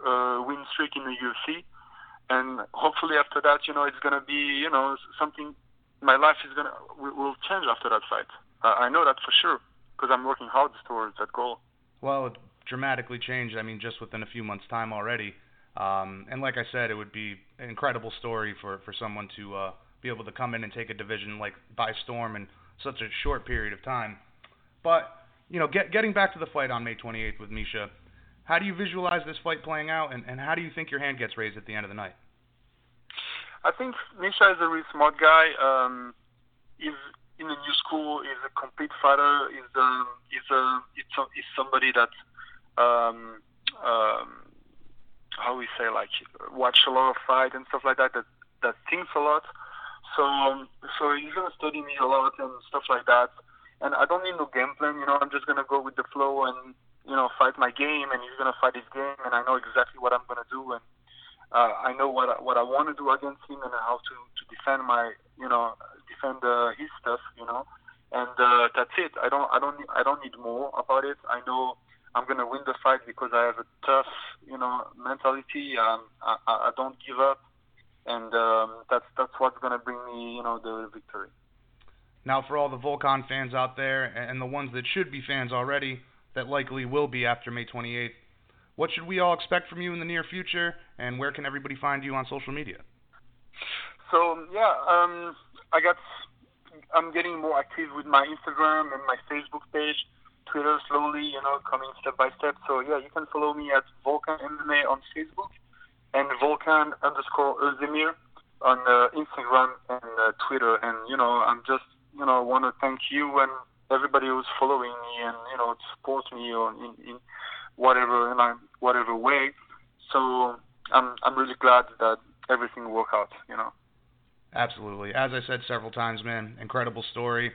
uh, win streak in the UFC, and hopefully after that, you know, it's gonna be you know something my life is gonna will change after that fight. I know that for sure because I'm working hard towards that goal. Well, it dramatically changed. I mean, just within a few months' time already. Um, and like I said, it would be an incredible story for for someone to uh, be able to come in and take a division like by storm in such a short period of time. But you know, get, getting back to the fight on May 28th with Misha, how do you visualize this fight playing out, and, and how do you think your hand gets raised at the end of the night? I think Misha is a really smart guy. Um, he's in the new school. He's a complete fighter. He's um, he's a it's a, he's somebody that um, um, how we say like watch a lot of fight and stuff like that. That that thinks a lot. So um, so he's gonna study me a lot and stuff like that. And I don't need no game plan. You know, I'm just gonna go with the flow and you know fight my game, and he's gonna fight his game, and I know exactly what I'm gonna do and uh, I know what I, what I want to do against him and how to to defend my you know defend uh, his stuff you know and uh, that's it. I don't I don't I don't need more about it. I know I'm gonna win the fight because I have a tough you know mentality. Um, I, I don't give up, and um, that's that's what's gonna bring me you know the victory. Now, for all the Volkan fans out there and the ones that should be fans already, that likely will be after May 28th, what should we all expect from you in the near future, and where can everybody find you on social media? So yeah, um, I got I'm getting more active with my Instagram and my Facebook page, Twitter slowly, you know, coming step by step. So yeah, you can follow me at Volkan MMA on Facebook and Volkan underscore Özdemir on uh, Instagram and uh, Twitter. And you know, I'm just you know want to thank you and everybody who's following me and you know support me on in, in whatever in a whatever way. So I'm I'm really glad that everything worked out. You know. Absolutely. As I said several times, man, incredible story.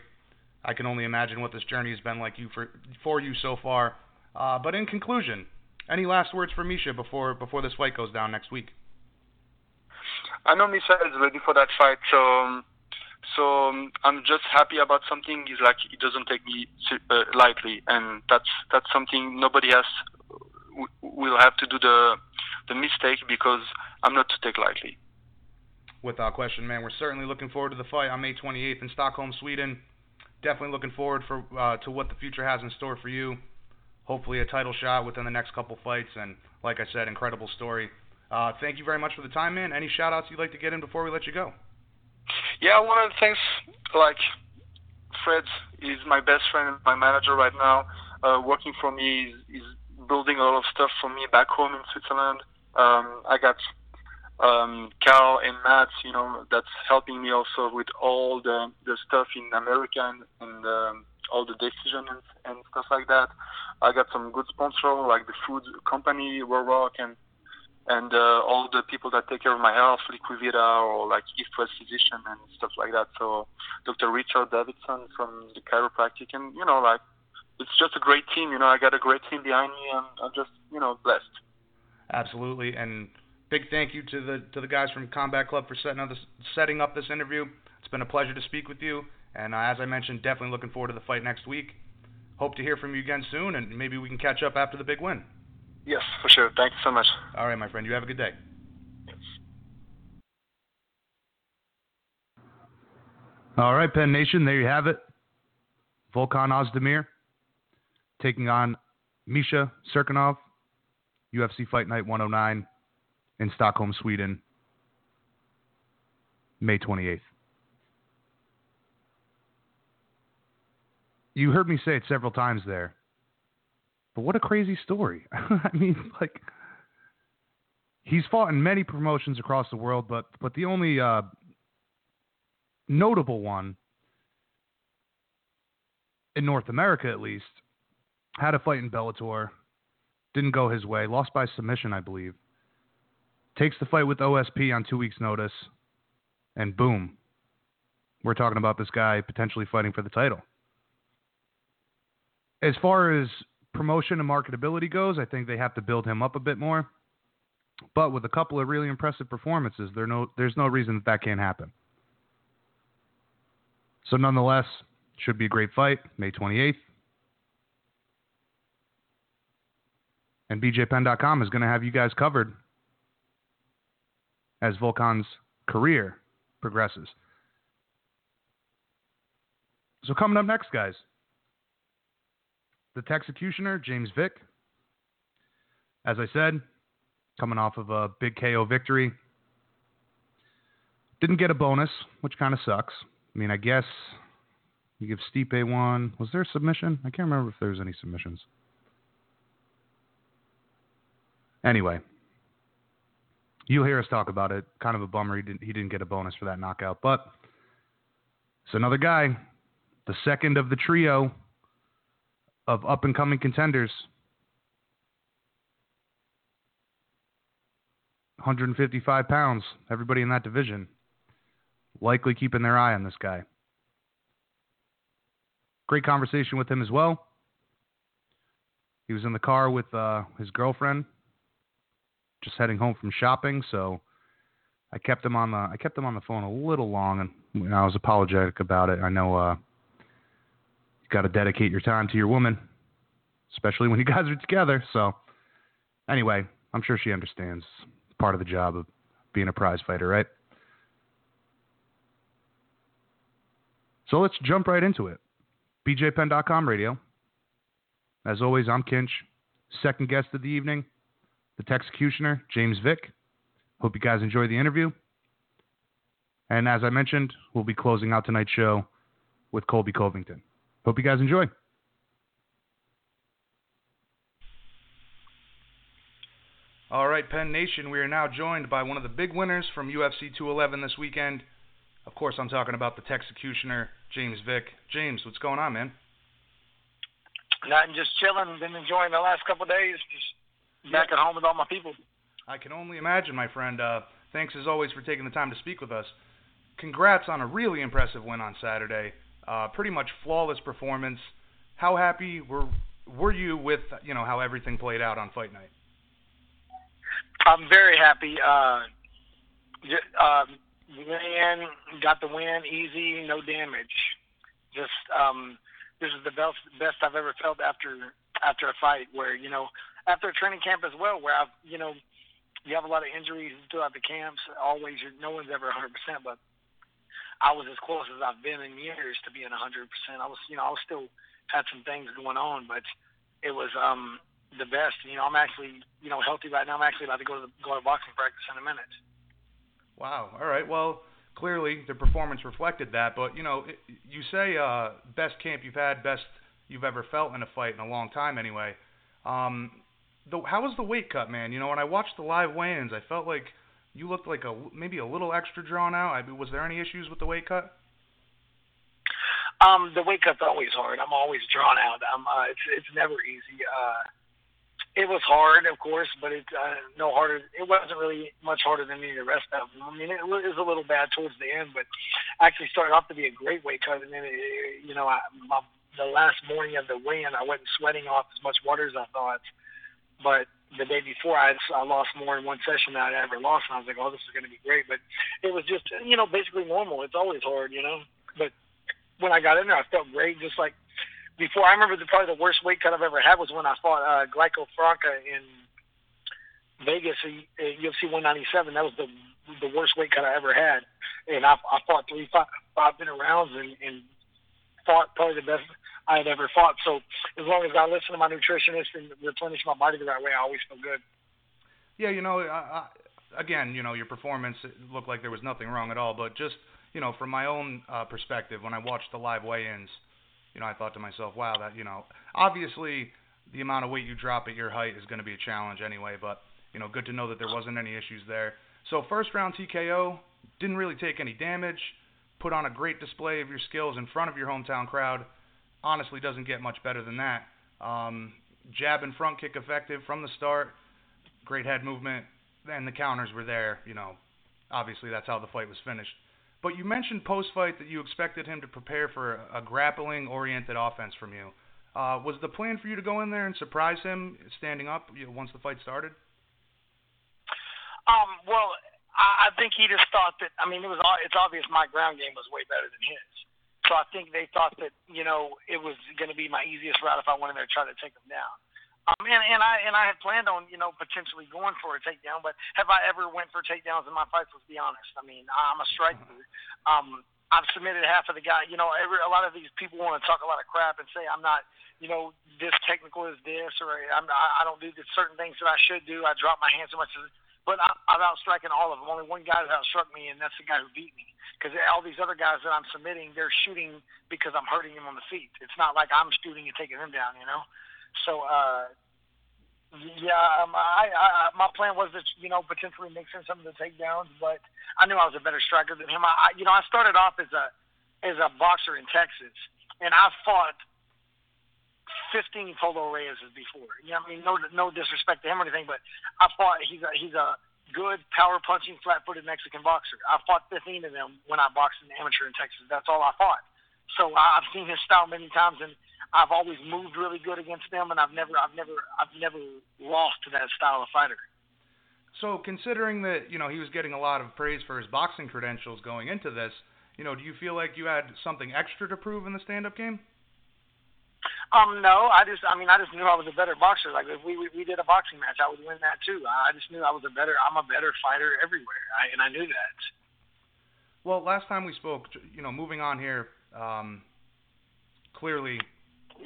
I can only imagine what this journey has been like you for for you so far. Uh, but in conclusion, any last words for Misha before before this fight goes down next week? I know Misha is ready for that fight, so um, so um, I'm just happy about something. Is like it doesn't take me uh, lightly, and that's that's something nobody else will have to do the the mistake because I'm not to take lightly. Without question, man. We're certainly looking forward to the fight on May 28th in Stockholm, Sweden. Definitely looking forward for uh, to what the future has in store for you. Hopefully, a title shot within the next couple fights, and like I said, incredible story. Uh, thank you very much for the time, man. Any shout outs you'd like to get in before we let you go? Yeah, I want to thanks like Fred is my best friend, and my manager right now. Uh, working for me is, is building a lot of stuff for me back home in Switzerland. Um, I got um, Cal and Matt, you know, that's helping me also with all the the stuff in America and, and um, all the decisions and, and stuff like that. I got some good sponsors like the food company Rock and and uh, all the people that take care of my health, Liquivida or like East West Physician and stuff like that. So Dr. Richard Davidson from the chiropractic, and you know, like it's just a great team. You know, I got a great team behind me, and I'm just you know blessed. Absolutely, and big thank you to the to the guys from Combat Club for setting up this setting up this interview. It's been a pleasure to speak with you, and uh, as I mentioned, definitely looking forward to the fight next week. Hope to hear from you again soon, and maybe we can catch up after the big win. Yes, for sure. Thank you so much. All right, my friend. You have a good day. All right, Penn Nation, there you have it. Volkan Ozdemir taking on Misha Cirkunov, UFC Fight Night 109 in Stockholm, Sweden, May 28th. You heard me say it several times there, but what a crazy story. I mean, like, he's fought in many promotions across the world, but but the only uh, notable one in North America, at least, had a fight in Bellator, didn't go his way, lost by submission, I believe. Takes the fight with OSP on two weeks' notice, and boom, we're talking about this guy potentially fighting for the title. As far as promotion and marketability goes, I think they have to build him up a bit more. But with a couple of really impressive performances, there no, there's no reason that that can't happen. So, nonetheless, should be a great fight, May 28th. And BJPenn.com is going to have you guys covered as Volkan's career progresses. So, coming up next, guys, the Texecutioner, James Vick. As I said, coming off of a big KO victory. Didn't get a bonus, which kind of sucks. I mean, I guess you give Stipe one. Was there a submission? I can't remember if there was any submissions. Anyway, you'll hear us talk about it. Kind of a bummer he didn't, he didn't get a bonus for that knockout, but it's another guy, the second of the trio of up and coming contenders. 155 pounds, everybody in that division likely keeping their eye on this guy. Great conversation with him as well. He was in the car with uh, his girlfriend, just heading home from shopping. So I kept him on the I kept him on the phone a little long, and I was apologetic about it. I know uh, you got to dedicate your time to your woman, especially when you guys are together. So anyway, I'm sure she understands. Part of the job of being a prize fighter, right? So let's jump right into it. BJPenn.com radio. As always, I'm Kinch. Second guest of the evening, the Texecutioner, James Vick. Hope you guys enjoy the interview. And as I mentioned, we'll be closing out tonight's show with Colby Covington. Hope you guys enjoy. All right, Penn Nation, we are now joined by one of the big winners from UFC 211 this weekend. Of course, I'm talking about the Texecutioner, James Vick. James, what's going on, man? Nothing, just chilling. Been enjoying the last couple of days. Just back at home with all my people. I can only imagine, my friend. Uh, thanks as always for taking the time to speak with us. Congrats on a really impressive win on Saturday. Uh, pretty much flawless performance. How happy were were you with you know how everything played out on fight night? I'm very happy. Uh, uh, ran, got the win easy, no damage. Just um, this is the best best I've ever felt after after a fight. Where you know after training camp as well, where I've you know you have a lot of injuries throughout the camps. Always, no one's ever 100 percent, but I was as close as I've been in years to being 100 percent. I was you know I was still had some things going on, but it was um the best. You know, I'm actually you know healthy right now. I'm actually about to go to the, go to boxing practice in a minute. Wow. All right. Well, clearly the performance reflected that. But you know, you say uh, best camp you've had, best you've ever felt in a fight in a long time, anyway. Um, the, how was the weight cut, man? You know, when I watched the live weigh-ins, I felt like you looked like a maybe a little extra drawn out. I was there any issues with the weight cut? Um, the weight cut's always hard. I'm always drawn out. I'm, uh, it's it's never easy. Uh, it was hard, of course, but it's uh, no harder. It wasn't really much harder than any of the rest of them. I mean, it was a little bad towards the end, but actually started off to be a great weight cut. And then, it, you know, I, my, the last morning of the weigh-in, I wasn't sweating off as much water as I thought. But the day before I, I lost more in one session than I'd ever lost, and I was like, oh, this is going to be great. But it was just, you know, basically normal. It's always hard, you know. But when I got in there, I felt great. Just like before, I remember the, probably the worst weight cut I've ever had was when I fought uh, Glaico Franca in Vegas at UFC 197. That was the the worst weight cut I ever had, and I, I fought three five five minute rounds and, and fought probably the best I had ever fought. So as long as I listen to my nutritionist and replenish my body the right way, I always feel good. Yeah, you know, I, I, again, you know, your performance looked like there was nothing wrong at all, but just you know, from my own uh, perspective, when I watched the live weigh-ins, you know, I thought to myself, wow, that you know, obviously the amount of weight you drop at your height is going to be a challenge anyway, but you know, good to know that there wasn't any issues there. So first round TKO, didn't really take any damage, put on a great display of your skills in front of your hometown crowd honestly doesn't get much better than that. Um, jab and front kick effective from the start. Great head movement, and the counters were there. You know, obviously that's how the fight was finished. But you mentioned post fight that you expected him to prepare for a, grappling oriented offense from you. Uh, was the plan for you to go in there and surprise him standing up you know, once the fight started? Um, well, I, I think he just thought that. I mean, it was it's obvious my ground game was way better than his. So I think they thought that you know it was going to be my easiest route if I went in there to try to take them down. Um, and, and I and I had planned on you know potentially going for a takedown, but have I ever went for takedowns in my fights? Let's be honest. I mean, I'm a striker. Um, I've submitted half of the guy. You know, every a lot of these people want to talk a lot of crap and say I'm not, you know, this technical as this, or I'm I don't do the certain things that I should do. I drop my hands so much. As, but I, I've outstriking all of them. Only one guy that outstruck me, and that's the guy who beat me because all these other guys that I'm submitting, they're shooting because I'm hurting them on the feet. It's not like I'm shooting and taking them down, you know. So, uh, yeah, um, I, I, my plan was to, you know, potentially mix in some of the takedowns, but I knew I was a better striker than him. I, you know, I started off as a as a boxer in Texas, and I fought 15 Polo Reyes before. You know, I mean, no, no disrespect to him or anything, but I fought. He's a he's a good power punching, flat footed Mexican boxer. I fought 15 of them when I boxed in amateur in Texas. That's all I fought. So I've seen his style many times, and I've always moved really good against them, and I've never, I've never, I've never lost to that style of fighter. So considering that you know he was getting a lot of praise for his boxing credentials going into this, you know, do you feel like you had something extra to prove in the stand-up game? Um, no, I just, I mean, I just knew I was a better boxer. Like if we we, we did a boxing match, I would win that too. I just knew I was a better, I'm a better fighter everywhere, I, and I knew that. Well, last time we spoke, you know, moving on here, um, clearly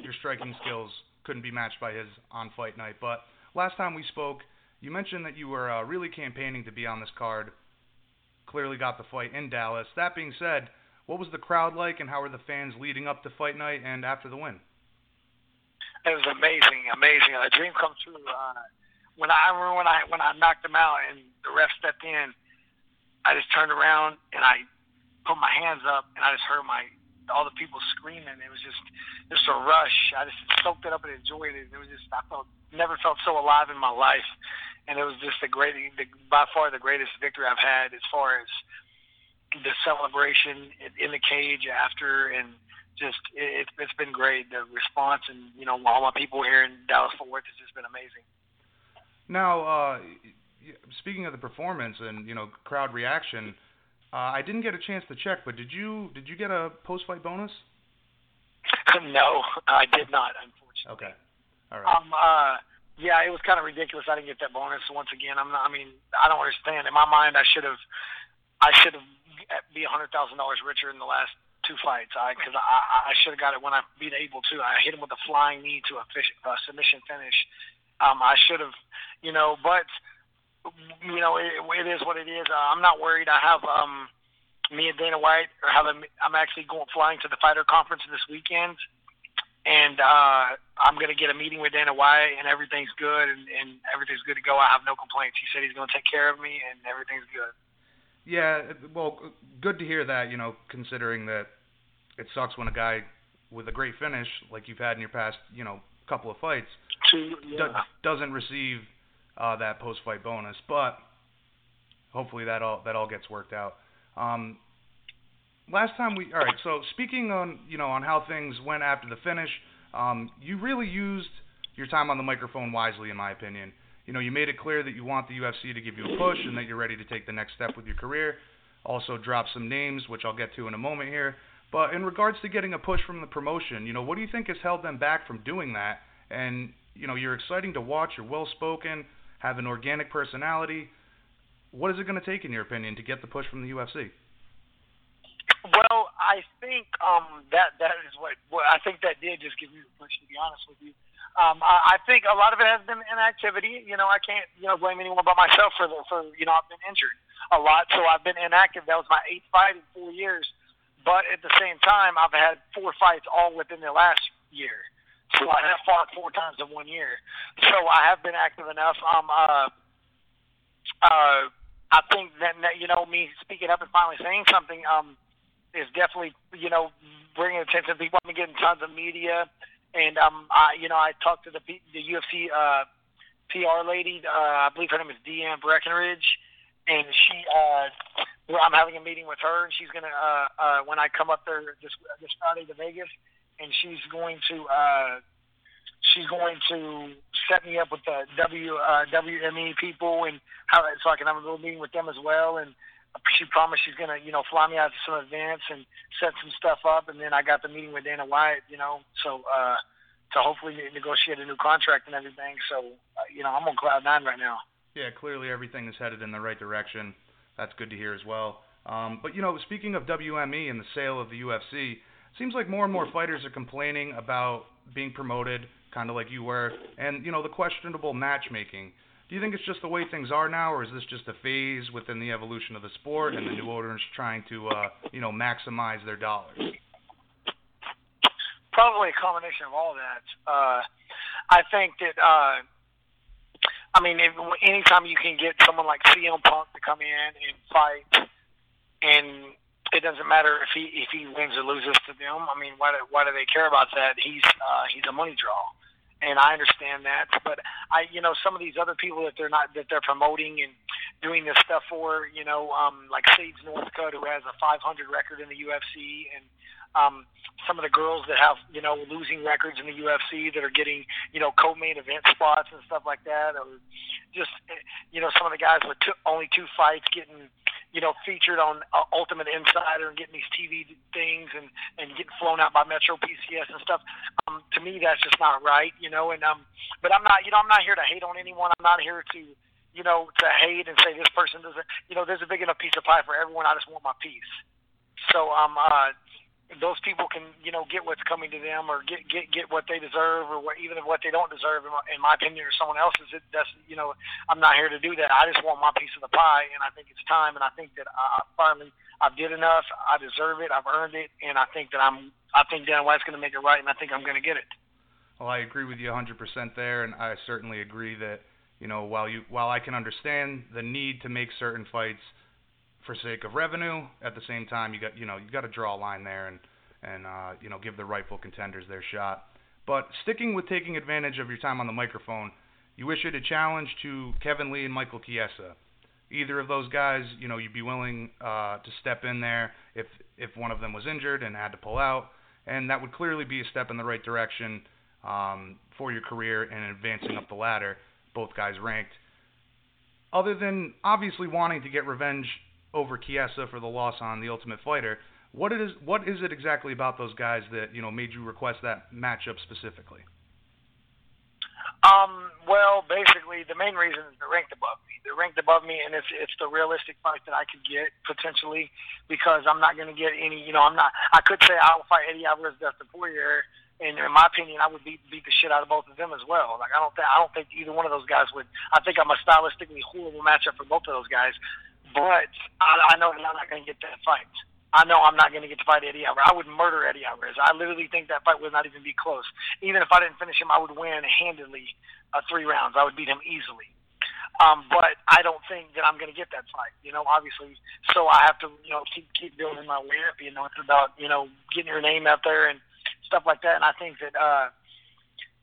your striking skills couldn't be matched by his on fight night. But last time we spoke, you mentioned that you were uh, really campaigning to be on this card. Clearly got the fight in Dallas. That being said, what was the crowd like, and how were the fans leading up to fight night and after the win? It was amazing, amazing. A dream come true. Uh, when I remember when I when I knocked him out and the ref stepped in, I just turned around and I put my hands up and I just heard my all the people screaming. It was just just a rush. I just soaked it up and enjoyed it. It was just I felt never felt so alive in my life, and it was just the great, the, by far the greatest victory I've had as far as the celebration in the cage after and just it, it's been great. The response and you know all my people here in Dallas Fort Worth has just been amazing. Now, uh, speaking of the performance and you know crowd reaction, uh, I didn't get a chance to check, but did you did you get a post fight bonus? no, I did not, unfortunately. Okay, all right. Um, uh, yeah, it was kind of ridiculous. I didn't get that bonus. Once again, I'm not. I mean, I don't understand. In my mind, I should have, I should have be a hundred thousand dollars richer in the last two fights. I because I I should have got it when I beat able to. I hit him with a flying knee to a fish, uh, submission finish. Um, I should have, you know, but you know it, it is what it is. Uh, I'm not worried. I have um me and Dana White are having. I'm actually going flying to the fighter conference this weekend. And uh, I'm to get a meeting with Dana White, and everything's good, and, and everything's good to go. I have no complaints. He said he's to take care of me, and everything's good. Yeah, well, good to hear that. You know, considering that it sucks when a guy with a great finish, like you've had in your past, you know, couple of fights, yeah. do, doesn't receive uh, that post-fight bonus. But hopefully that all that all gets worked out. Um, last time we, all right. So speaking on, you know, on how things went after the finish, um, you really used your time on the microphone wisely, in my opinion. you know, you made it clear that you want the UFC to give you a push and that you're ready to take the next step with your career. Also, drop some names, which I'll get to in a moment here. But in regards to getting a push from the promotion, you know, what do you think has held them back from doing that? And you know, you're exciting to watch. You're well spoken, have an organic personality. What is it going to take, in your opinion, to get the push from the UFC? Well, I think um, that that is what, what I think that did just give me the push. To be honest with you, um, I, I think a lot of it has been inactivity. You know, I can't you know blame anyone but myself for the for you know I've been injured a lot, so I've been inactive. That was my eighth fight in four years. But at the same time, I've had four fights all within the last year. So I have fought four times in one year. So I have been active enough. Um, uh, uh, I think that, you know me speaking up and finally saying something um, is definitely you know bringing attention people. I've been getting tons of media, and um, I you know I talked to the the UFC uh, PR lady. Uh, I believe her name is Deanne Breckenridge, and she uh, I'm having a meeting with her, and she's gonna uh, uh, when I come up there this this Friday to Vegas and she's going to uh, she's going to set me up with the W uh, WME people and how so I can have a little meeting with them as well. And she promised she's gonna you know fly me out to some events and set some stuff up. And then I got the meeting with Dana White, you know, so uh, to hopefully negotiate a new contract and everything. So uh, you know I'm on cloud nine right now. Yeah, clearly everything is headed in the right direction. That's good to hear as well. Um, but you know, speaking of WME and the sale of the UFC, seems like more and more fighters are complaining about being promoted, kind of like you were, and you know the questionable matchmaking. Do you think it's just the way things are now, or is this just a phase within the evolution of the sport and the new owners trying to, uh, you know, maximize their dollars? Probably a combination of all that. Uh, I think that. Uh, I mean, if, anytime you can get someone like CM Punk to come in and fight, and it doesn't matter if he if he wins or loses to them. I mean, why do, why do they care about that? He's uh, he's a money draw, and I understand that. But I, you know, some of these other people that they're not that they're promoting and doing this stuff for, you know, um, like Sage Northcutt, who has a 500 record in the UFC, and um, some of the girls that have you know losing records in the UFC that are getting you know co-main event spots and stuff like that, or just you know some of the guys with two, only two fights getting you know, featured on uh, Ultimate Insider and getting these TV things and and getting flown out by Metro PCS and stuff. Um, to me, that's just not right, you know. And um, but I'm not, you know, I'm not here to hate on anyone. I'm not here to, you know, to hate and say this person doesn't. You know, there's a big enough piece of pie for everyone. I just want my piece. So um, uh, those people can you know get what's coming to them or get get get what they deserve or what even what they don't deserve in my, in my opinion or someone else's it that's you know I'm not here to do that. I just want my piece of the pie and I think it's time and I think that I finally I did enough. I deserve it. I've earned it and I think that I'm I think Dana White's going to make it right and I think I'm going to get it. Well, I agree with you 100% there and I certainly agree that you know while you while I can understand the need to make certain fights for sake of revenue. At the same time, you got you know you got to draw a line there and and uh, you know give the rightful contenders their shot. But sticking with taking advantage of your time on the microphone, you issued a challenge to Kevin Lee and Michael Chiesa. Either of those guys, you know, you'd be willing uh, to step in there if if one of them was injured and had to pull out, and that would clearly be a step in the right direction um, for your career and advancing up the ladder. Both guys ranked. Other than obviously wanting to get revenge over Chiesa for the loss on the Ultimate Fighter. What is what is it exactly about those guys that you know made you request that matchup specifically? Um, well, basically, the main reason is they're ranked above me. They're ranked above me, and it's it's the realistic fight that I could get potentially because I'm not going to get any. You know, I'm not. I could say I will fight Eddie Alvarez, Dustin Poirier, and in my opinion, I would beat beat the shit out of both of them as well. Like I don't think I don't think either one of those guys would. I think I'm a stylistically horrible matchup for both of those guys. But I, I know that I'm not going to get that fight. I know I'm not going to get to fight Eddie Alvarez. I would murder Eddie Alvarez. I literally think that fight would not even be close. Even if I didn't finish him, I would win handedly uh, three rounds. I would beat him easily. Um, but I don't think that I'm going to get that fight. You know, obviously, so I have to, you know, keep keep building my way up. You know, it's about you know getting your name out there and stuff like that. And I think that uh,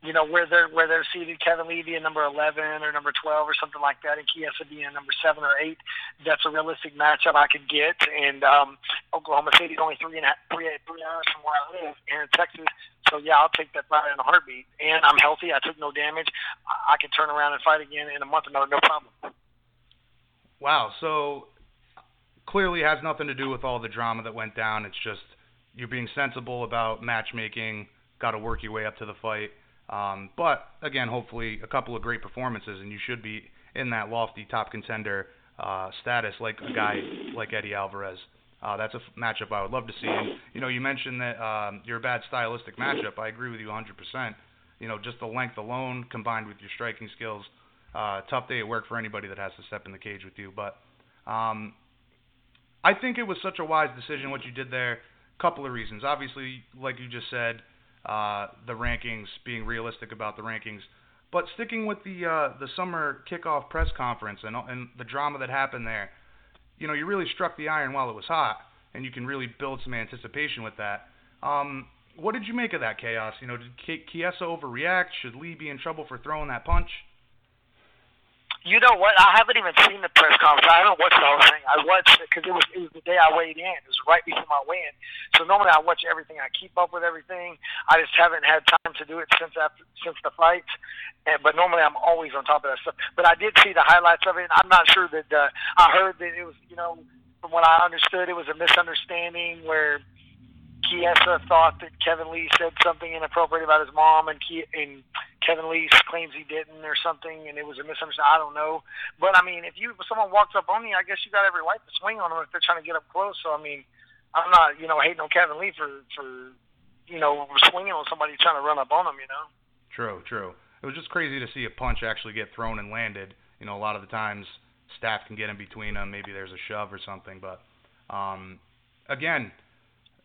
you know where they're where they're seated. Kevin Lee being number eleven or number twelve or something like that, and Chiesa being number seven or eight. That's a realistic matchup I could get. And um, Oklahoma City's only three and three, hours from where I live here in Texas, So yeah, I'll take that fight in a heartbeat. And I'm healthy. I took no damage. I, I can turn around and fight again in a month. No, no problem. Wow. So clearly has nothing to do with all the drama that went down. It's just you're being sensible about matchmaking. Got to work your way up to the fight. Um, but again, hopefully a couple of great performances, and you should be in that lofty top contender uh, status like a guy like Eddie Alvarez. Uh, that's a f- matchup I would love to see. And you know, you mentioned that um, you're a bad stylistic matchup. I agree with you 100%. You know, just the length alone combined with your striking skills, uh, tough day at work for anybody that has to step in the cage with you. But um, I think it was such a wise decision what you did there. Couple of reasons. Obviously, like you just said, uh, the rankings, being realistic about the rankings. But sticking with the uh, the summer kickoff press conference and and the drama that happened there, you know, you really struck the iron while it was hot, and you can really build some anticipation with that. Um, what did you make of that chaos? You know, did Chiesa overreact? Should Lee be in trouble for throwing that punch? You know what? I haven't even seen the press conference. I haven't watched the whole thing. I watched it because it was it was the day I weighed in. It was right before my weigh-in. So normally I watch everything. I keep up with everything. I just haven't had time to do it since after since the fights. And, but normally I'm always on top of that stuff. But I did see the highlights of it. I'm not sure that uh, I heard that it was you know from what I understood it was a misunderstanding where Chiesa thought that Kevin Lee said something inappropriate about his mom, and, Ke- and Kevin Lee claims he didn't or something, and it was a misunderstanding. I don't know, but I mean, if you if someone walks up on you, I guess you got every right to swing on them if they're trying to get up close. So I mean, I'm not you know hating on Kevin Lee for for you know swinging on somebody trying to run up on him. You know. True, true. It was just crazy to see a punch actually get thrown and landed. You know, a lot of the times staff can get in between them. Maybe there's a shove or something, but um, again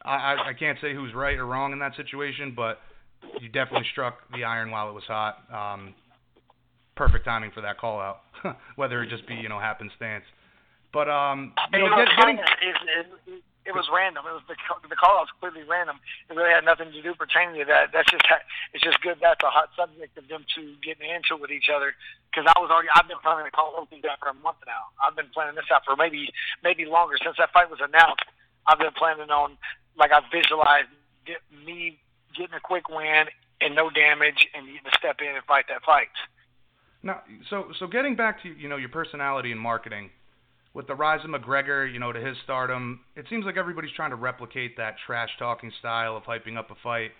I, I I can't say who's right or wrong in that situation, but you definitely struck the iron while it was hot. Um, perfect timing for that call out, whether it just be you know happenstance. But um, you know, get, getting it, it, it, was random. It was the the call out was completely random. It really had nothing to do pertaining to that. That's just it's just good. That's a hot subject of them two getting into it with each other. Because I was already I've been planning to call these out for a month now. I've been planning this out for maybe maybe longer since that fight was announced. I've been planning on like I visualized get me getting a quick win and no damage and getting to step in and fight that fight. Now, so so getting back to you know your personality and marketing, with the rise of McGregor, you know to his stardom, it seems like everybody's trying to replicate that trash talking style of hyping up a fight.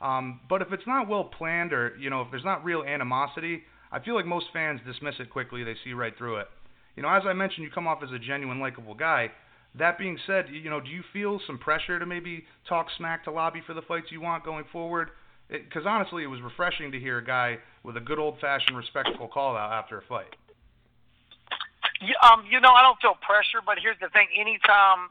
Um, but if it's not well planned or you know if there's not real animosity, I feel like most fans dismiss it quickly. They see right through it. You know, as I mentioned, you come off as a genuine, likable guy. That being said, you know, do you feel some pressure to maybe talk smack to lobby for the fights you want going forward? Because honestly, it was refreshing to hear a guy with a good old-fashioned, respectful call out after a fight. Yeah, um, you know, I don't feel pressure, but here's the thing: anytime,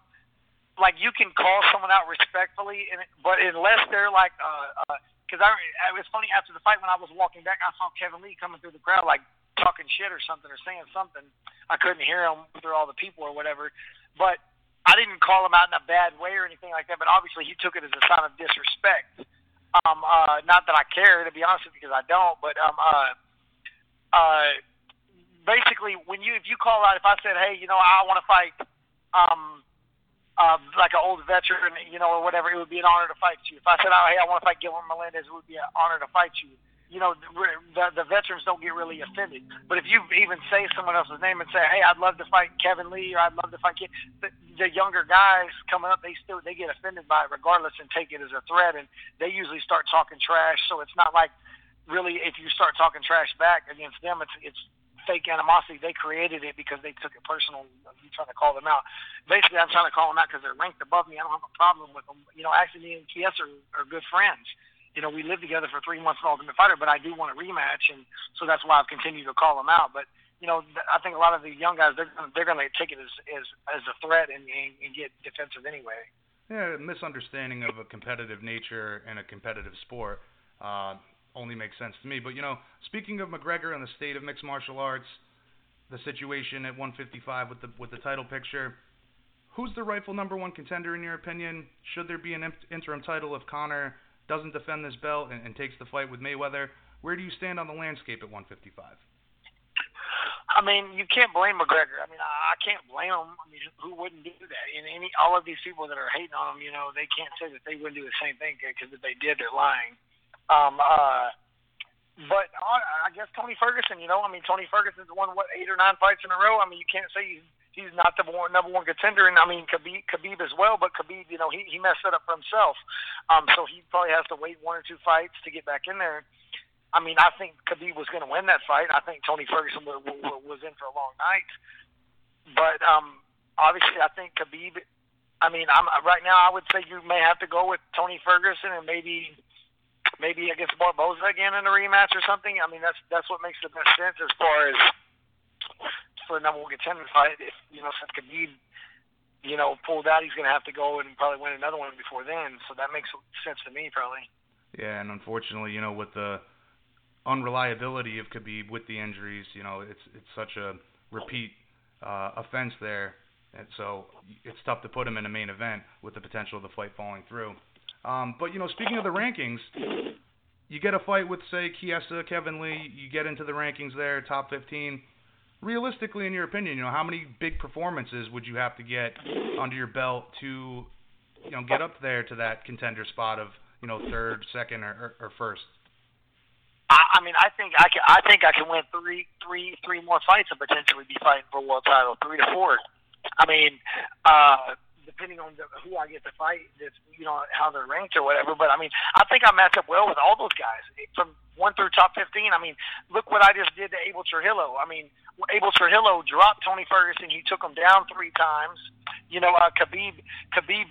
like, you can call someone out respectfully, and but unless they're like, uh, because uh, I, it was funny after the fight when I was walking back, I saw Kevin Lee coming through the crowd, like talking shit or something or saying something. I couldn't hear him through all the people or whatever, but I didn't call him out in a bad way or anything like that, but obviously he took it as a sign of disrespect. Um, uh, not that I care, to be honest with you, because I don't. But um, uh, uh, basically, when you if you call out, if I said, hey, you know, I want to fight, um, uh, like an old veteran, you know, or whatever, it would be an honor to fight you. If I said, oh, hey, I want to fight Gilbert Melendez, it would be an honor to fight you you know, the, the veterans don't get really offended. But if you even say someone else's name and say, "Hey, I'd love to fight Kevin Lee," or "I'd love to fight," Kid, the, the younger guys coming up, they still they get offended by it regardless and take it as a threat, and they usually start talking trash. So it's not like really if you start talking trash back against them, it's it's fake animosity. They created it because they took it personal. You trying to call them out. Basically, I'm trying to call them out because they're ranked above me. I don't have a problem with them. You know, actually, me and Chiesa are, are good friends you know, we lived together for three months in Ultimate Fighter, but I do want a rematch, and so that's why I've continued to call him out. But you know, I think a lot of the young guys they're they're going to take it as as as a threat and, and and get defensive anyway. Yeah, misunderstanding of a competitive nature and a competitive sport uh, only makes sense to me. But you know, speaking of McGregor and the state of mixed martial arts, the situation at 155 with the with the title picture. Who's the rightful number one contender in your opinion? Should there be an interim title if Conor doesn't defend this belt and, and takes the fight with Mayweather. Where do you stand on the landscape at 155? I mean, you can't blame McGregor. I mean, I, I can't blame him. I mean, who wouldn't do that? And any all of these people that are hating on him, you know, they can't say that they wouldn't do the same thing because if they did, they're lying. Um, uh, but uh, I guess Tony Ferguson, you know, I mean, Tony Ferguson's won what eight or nine fights in a row. I mean, you can't say he's he's not the one, number one contender, and I mean Khabib, Khabib as well. But Khabib, you know, he he messed it up for himself. Um, so he probably has to wait one or two fights to get back in there. I mean, I think Khabib was going to win that fight. I think Tony Ferguson was, was in for a long night. But um, obviously, I think Khabib. I mean, I'm right now. I would say you may have to go with Tony Ferguson and maybe maybe against Barboza again in a rematch or something. I mean, that's that's what makes the best sense as far as for a number one contender fight. If you know, since Khabib, you know, pulled out, he's going to have to go and probably win another one before then. So that makes sense to me, probably. Yeah, and unfortunately, you know, with the unreliability of Khabib with the injuries. You know, it's it's such a repeat uh, offense there, and so it's tough to put him in a main event with the potential of the fight falling through. Um, but you know, speaking of the rankings, you get a fight with say Chiesa, Kevin Lee. You get into the rankings there, top 15. Realistically, in your opinion, you know, how many big performances would you have to get under your belt to, you know, get up there to that contender spot of, you know, third, second, or, or, or first? I, I mean, I think I can. I think I can win three, three, three more fights and potentially be fighting for a world title, three to four. I mean, uh, depending on the, who I get to fight, just you know how they're ranked or whatever. But I mean, I think I match up well with all those guys from one through top fifteen. I mean, look what I just did to Abel Trujillo. I mean, Abel Trujillo dropped Tony Ferguson. He took him down three times. You know, uh, Khabib Khabib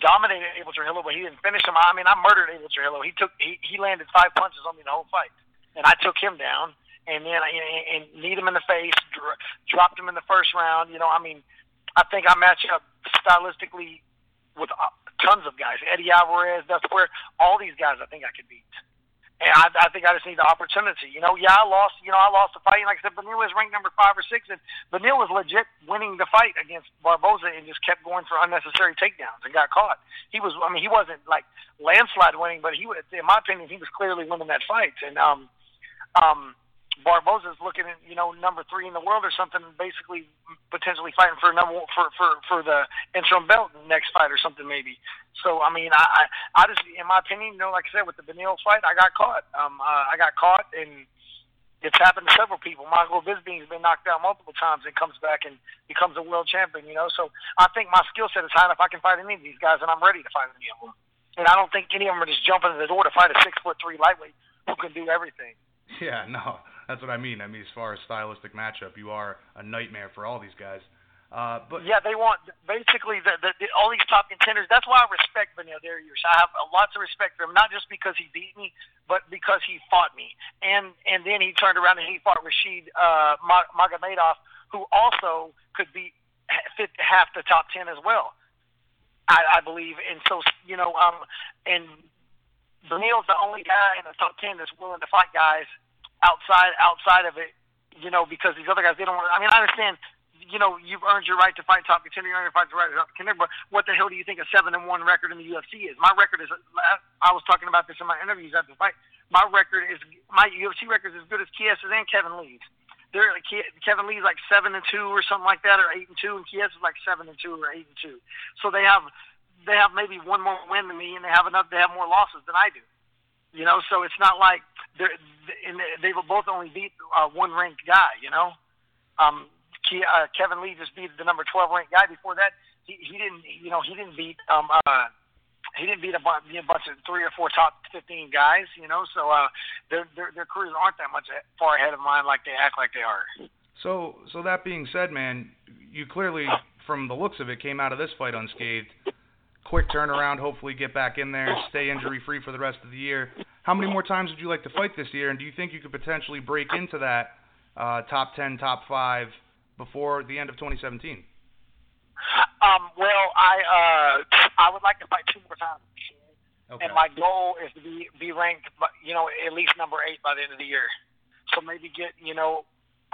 dominated Abel Trujillo, but he didn't finish him. I mean, I murdered Abel Trujillo. He took he, he landed five punches on me the whole fight and I took him down, and then I and kneed him in the face, dr- dropped him in the first round. You know, I mean, I think I match up stylistically with uh, tons of guys. Eddie Alvarez, that's where all these guys I think I could beat. And I, I think I just need the opportunity. You know, yeah, I lost. You know, I lost the fight. Like I said, Beneil was ranked number five or six, and Beneil was legit winning the fight against Barboza, and just kept going for unnecessary takedowns and got caught. He was. I mean, he wasn't like landslide winning, but he was. In my opinion, he was clearly winning that fight. And um, um, Barboza's looking at you know number three in the world or something, basically potentially fighting for number for for for the interim belt next fight or something maybe. So I mean, I I, I just in my opinion, you know, like I said with the Beneil fight, I got caught. Um, uh, I got caught and. It's happened to several people. Michael Bisping's been knocked out multiple times and comes back and becomes a world champion. You know, so I think my skill set is high enough. I can fight any of these guys, and I'm ready to fight any of them. And I don't think any of them are just jumping in the door to fight a six foot three lightweight who can do everything. Yeah, no, that's what I mean. I mean, as far as stylistic matchup, you are a nightmare for all these guys. Uh, but yeah, they want basically the, the, the all these top contenders. That's why I respect Beneil Dariush. I have lots of respect for him, not just because he beat me, but because he fought me. And and then he turned around and he fought Rashid uh, Magomedov, who also could beat fit half the top ten as well. I, I believe, and so you know, um, and Beneil's the only guy in the top ten that's willing to fight guys outside outside of it, you know, because these other guys they don't want. I mean, I understand, you know, you've earned your right to fight top contender, you earned your right to fight top contender, but what the hell do you think a seven and one record in the UFC is? My record is. I was talking about this in my interviews after the fight. My record is my UFC record is as good as Chiesa's and Kevin Lee's. They're like Kevin Lee's like seven and two or something like that, or eight and two, and Chiesa's like seven and two or eight and two. So they have they have maybe one more win than me, and they have enough. They have more losses than I do. You know, so it's not like they're and they will both only beat uh, one ranked guy. You know, um, uh, Kevin Lee just beat the number twelve ranked guy. Before that, he, he didn't. You know, he didn't beat. Um, uh, he didn't beat a bunch, a bunch of three or four top fifteen guys. You know, so uh, their their their careers aren't that much far ahead of mine like they act like they are. So, so that being said, man, you clearly, from the looks of it, came out of this fight unscathed quick turnaround, hopefully get back in there, stay injury free for the rest of the year. How many more times would you like to fight this year, and do you think you could potentially break into that uh, top 10, top 5 before the end of 2017? Um, well, I uh, I would like to fight two more times. Okay. And my goal is to be be ranked, you know, at least number eight by the end of the year. So maybe get, you know,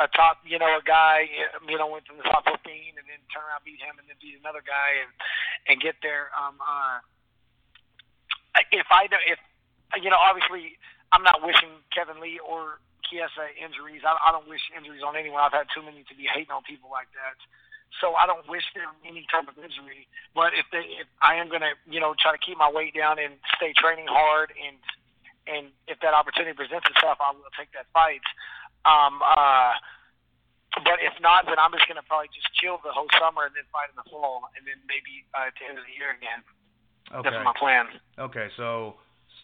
a top, you know, a guy, you know, went to the top 15 and then turn around, beat him, and then beat another guy and and get there. Um, uh, if I if you know, obviously, I'm not wishing Kevin Lee or Chiesa injuries. I, I don't wish injuries on anyone. I've had too many to be hating on people like that. So I don't wish them any type of injury. But if they, if I am gonna, you know, try to keep my weight down and stay training hard, and and if that opportunity presents itself, I will take that fight. Um, uh, but if not, then I'm just gonna probably just chill the whole summer and then fight in the fall, and then maybe uh, at the end of the year again. Okay. That's my plan. Okay, so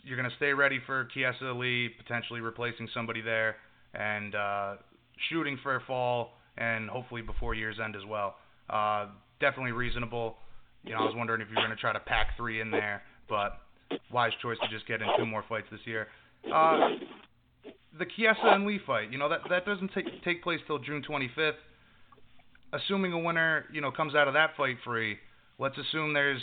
you're going to stay ready for Chiesa Lee, potentially replacing somebody there, and uh, shooting for a fall, and hopefully before year's end as well. Uh, definitely reasonable. You know, I was wondering if you were going to try to pack three in there, but wise choice to just get in two more fights this year. Uh, the Chiesa and Lee fight, you know, that that doesn't take take place till June 25th. Assuming a winner, you know, comes out of that fight free, let's assume there's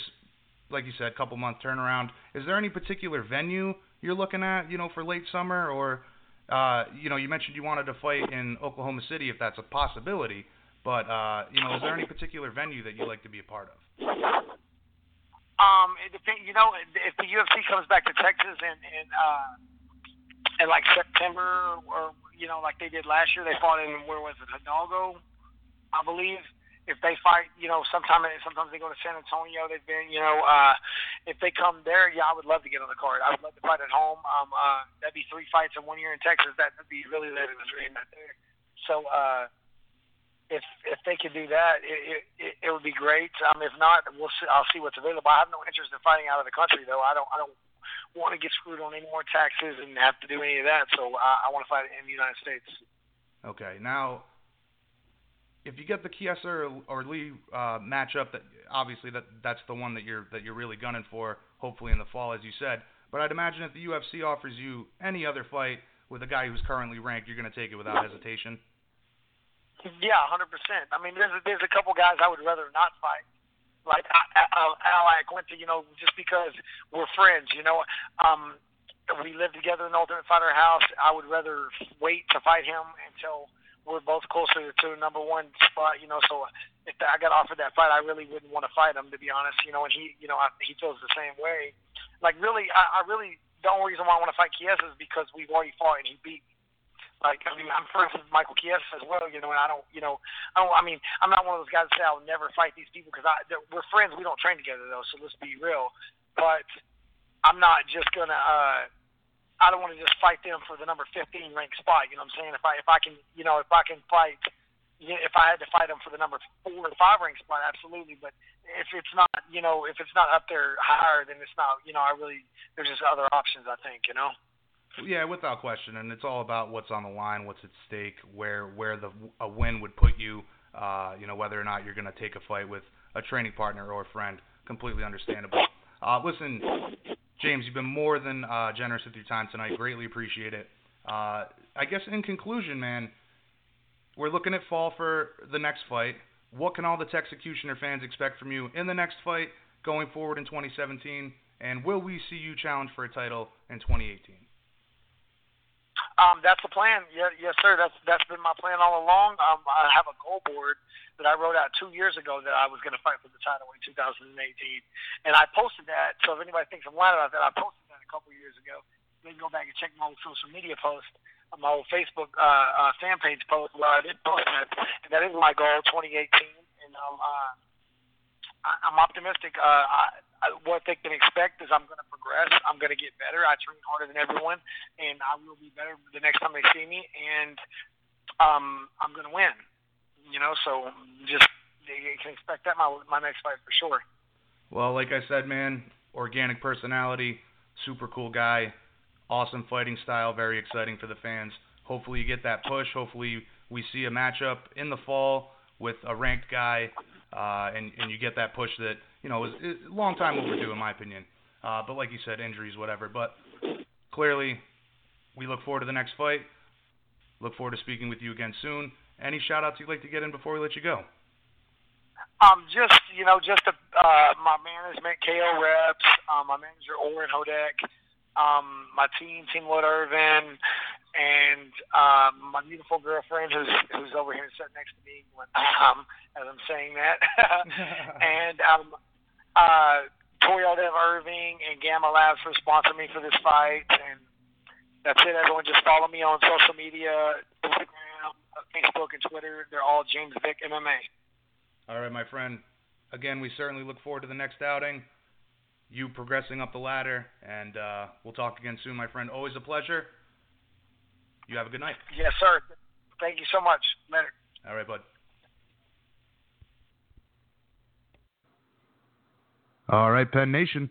like you said, a couple month turnaround. Is there any particular venue you're looking at, you know, for late summer, or uh, you know, you mentioned you wanted to fight in Oklahoma City if that's a possibility, but uh, you know, is there any particular venue that you like to be a part of? Um. You know, if the UFC comes back to Texas and and uh, in like September or you know, like they did last year, they fought in where was it, Hidalgo, I believe if they fight, you know, sometime sometimes they go to San Antonio. They've been, you know, uh, if they come there, yeah, I would love to get on the card. I would love to fight at home. Um, uh, that'd be three fights in one year in Texas. That would be really living the dream right there. So, uh, if if they could do that, it it, it would be great. Um, if not, we'll see. I'll see what's available. I have no interest in fighting out of the country though. I don't I don't want to get screwed on any more taxes and have to do any of that. So I, I want to fight in the United States. Okay, now if you get the Chiesa or, or Lee uh, matchup, that obviously that that's the one that you're that you're really gunning for. Hopefully in the fall, as you said. But I'd imagine if the UFC offers you any other fight with a guy who's currently ranked, you're going to take it without hesitation. Yeah, hundred percent. I mean, there's a, there's a couple guys I would rather not fight, like Al Iaquinta, you know, just because we're friends. You know, um, we live together in the Ultimate Fighter house. I would rather wait to fight him until we're both closer to the number one spot, you know. So if I got offered that fight, I really wouldn't want to fight him, to be honest. You know, and he, you know, I, he feels the same way. Like really, I, I really the only reason why I want to fight Chiesa is because we've already fought and he beat me. Like I mean, I'm friends with Michael Chiesa as well, you know, and I don't, you know, I don't. I mean, I'm not one of those guys that say I'll never fight these people because I we're friends. We don't train together though, so let's be real. But I'm not just gonna. uh I don't want to just fight them for the number 15 ranked spot. You know what I'm saying? If I if I can, you know, if I can fight, if I had to fight them for the number four or five ranked spot, absolutely. But if it's not, you know, if it's not up there higher, then it's not. You know, I really there's just other options. I think, you know. Yeah, without question, and it's all about what's on the line, what's at stake, where where the a win would put you. Uh, you know, whether or not you're going to take a fight with a training partner or a friend, completely understandable. Uh, listen, James, you've been more than uh, generous with your time tonight. Greatly appreciate it. Uh, I guess in conclusion, man, we're looking at fall for the next fight. What can all the Texecutioner fans expect from you in the next fight going forward in 2017? And will we see you challenge for a title in 2018? Um, that's the plan. Yeah, yes, sir. That's that's been my plan all along. Um, I have a goal board that I wrote out two years ago that I was going to fight for the title in 2018, and I posted that. So if anybody thinks I'm lying about that, I posted that a couple years ago. They can go back and check my old social media post, my old Facebook uh, uh, fan page post where I did post that, and that is my goal 2018. And um, uh, I, I'm optimistic. Uh, I, what they can expect is I'm going to progress. I'm going to get better. I train harder than everyone, and I will be better the next time they see me. And um, I'm going to win. You know, so just you can expect that my my next fight for sure. Well, like I said, man, organic personality, super cool guy, awesome fighting style, very exciting for the fans. Hopefully you get that push. Hopefully we see a matchup in the fall with a ranked guy, uh, and and you get that push that you know, is, is a long time overdue in my opinion. Uh, but like you said, injuries, whatever. But clearly, we look forward to the next fight. Look forward to speaking with you again soon. Any shout outs you'd like to get in before we let you go? Um, just you know, just a, uh, my management, KO Reps, um, my manager Oren Hodak, um, my team, Team Lloyd Irvin, and um, my beautiful girlfriend who's who's over here sitting next to me when, um, as I'm saying that, and um, uh, Toyota of Irving and Gamma Labs for sponsoring me for this fight, and That's it. Everyone just follow me on social media, Instagram, Facebook, and Twitter. They're all James Vick MMA. All right, my friend. Again, we certainly look forward to the next outing. You progressing up the ladder, and uh, we'll talk again soon, my friend. Always a pleasure. You have a good night. Yes, sir. Thank you so much. Later. All right, bud. All right, Penn Nation.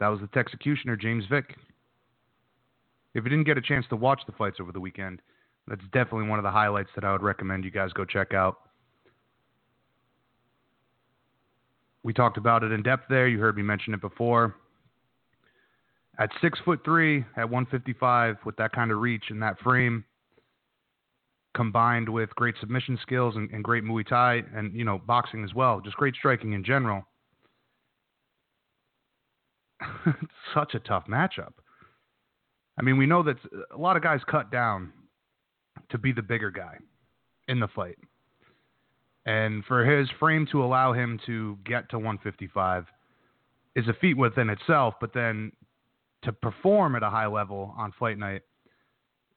That was the executioner, James Vick. If you didn't get a chance to watch the fights over the weekend, that's definitely one of the highlights that I would recommend you guys go check out. We talked about it in depth there. You heard me mention it before. At six foot three, at 155, with that kind of reach and that frame, combined with great submission skills and, and great Muay Thai and you know boxing as well, just great striking in general. such a tough matchup. I mean, we know that a lot of guys cut down to be the bigger guy in the fight. And for his frame to allow him to get to 155 is a feat within itself, but then to perform at a high level on fight night,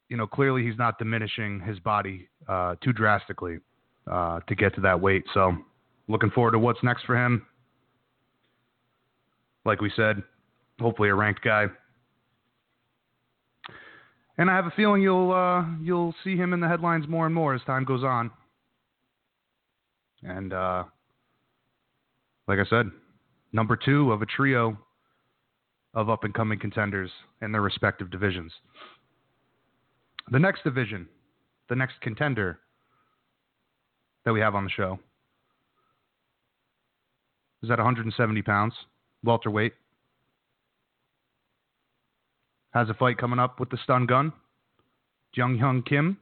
you know, clearly he's not diminishing his body uh, too drastically uh, to get to that weight. So, looking forward to what's next for him. Like we said, hopefully a ranked guy. And I have a feeling you'll uh, you'll see him in the headlines more and more as time goes on. And uh, like I said, number two of a trio of up and coming contenders in their respective divisions. The next division, the next contender that we have on the show is at 170 pounds, welterweight. Has a fight coming up with the stun gun, Dong Hyun Kim.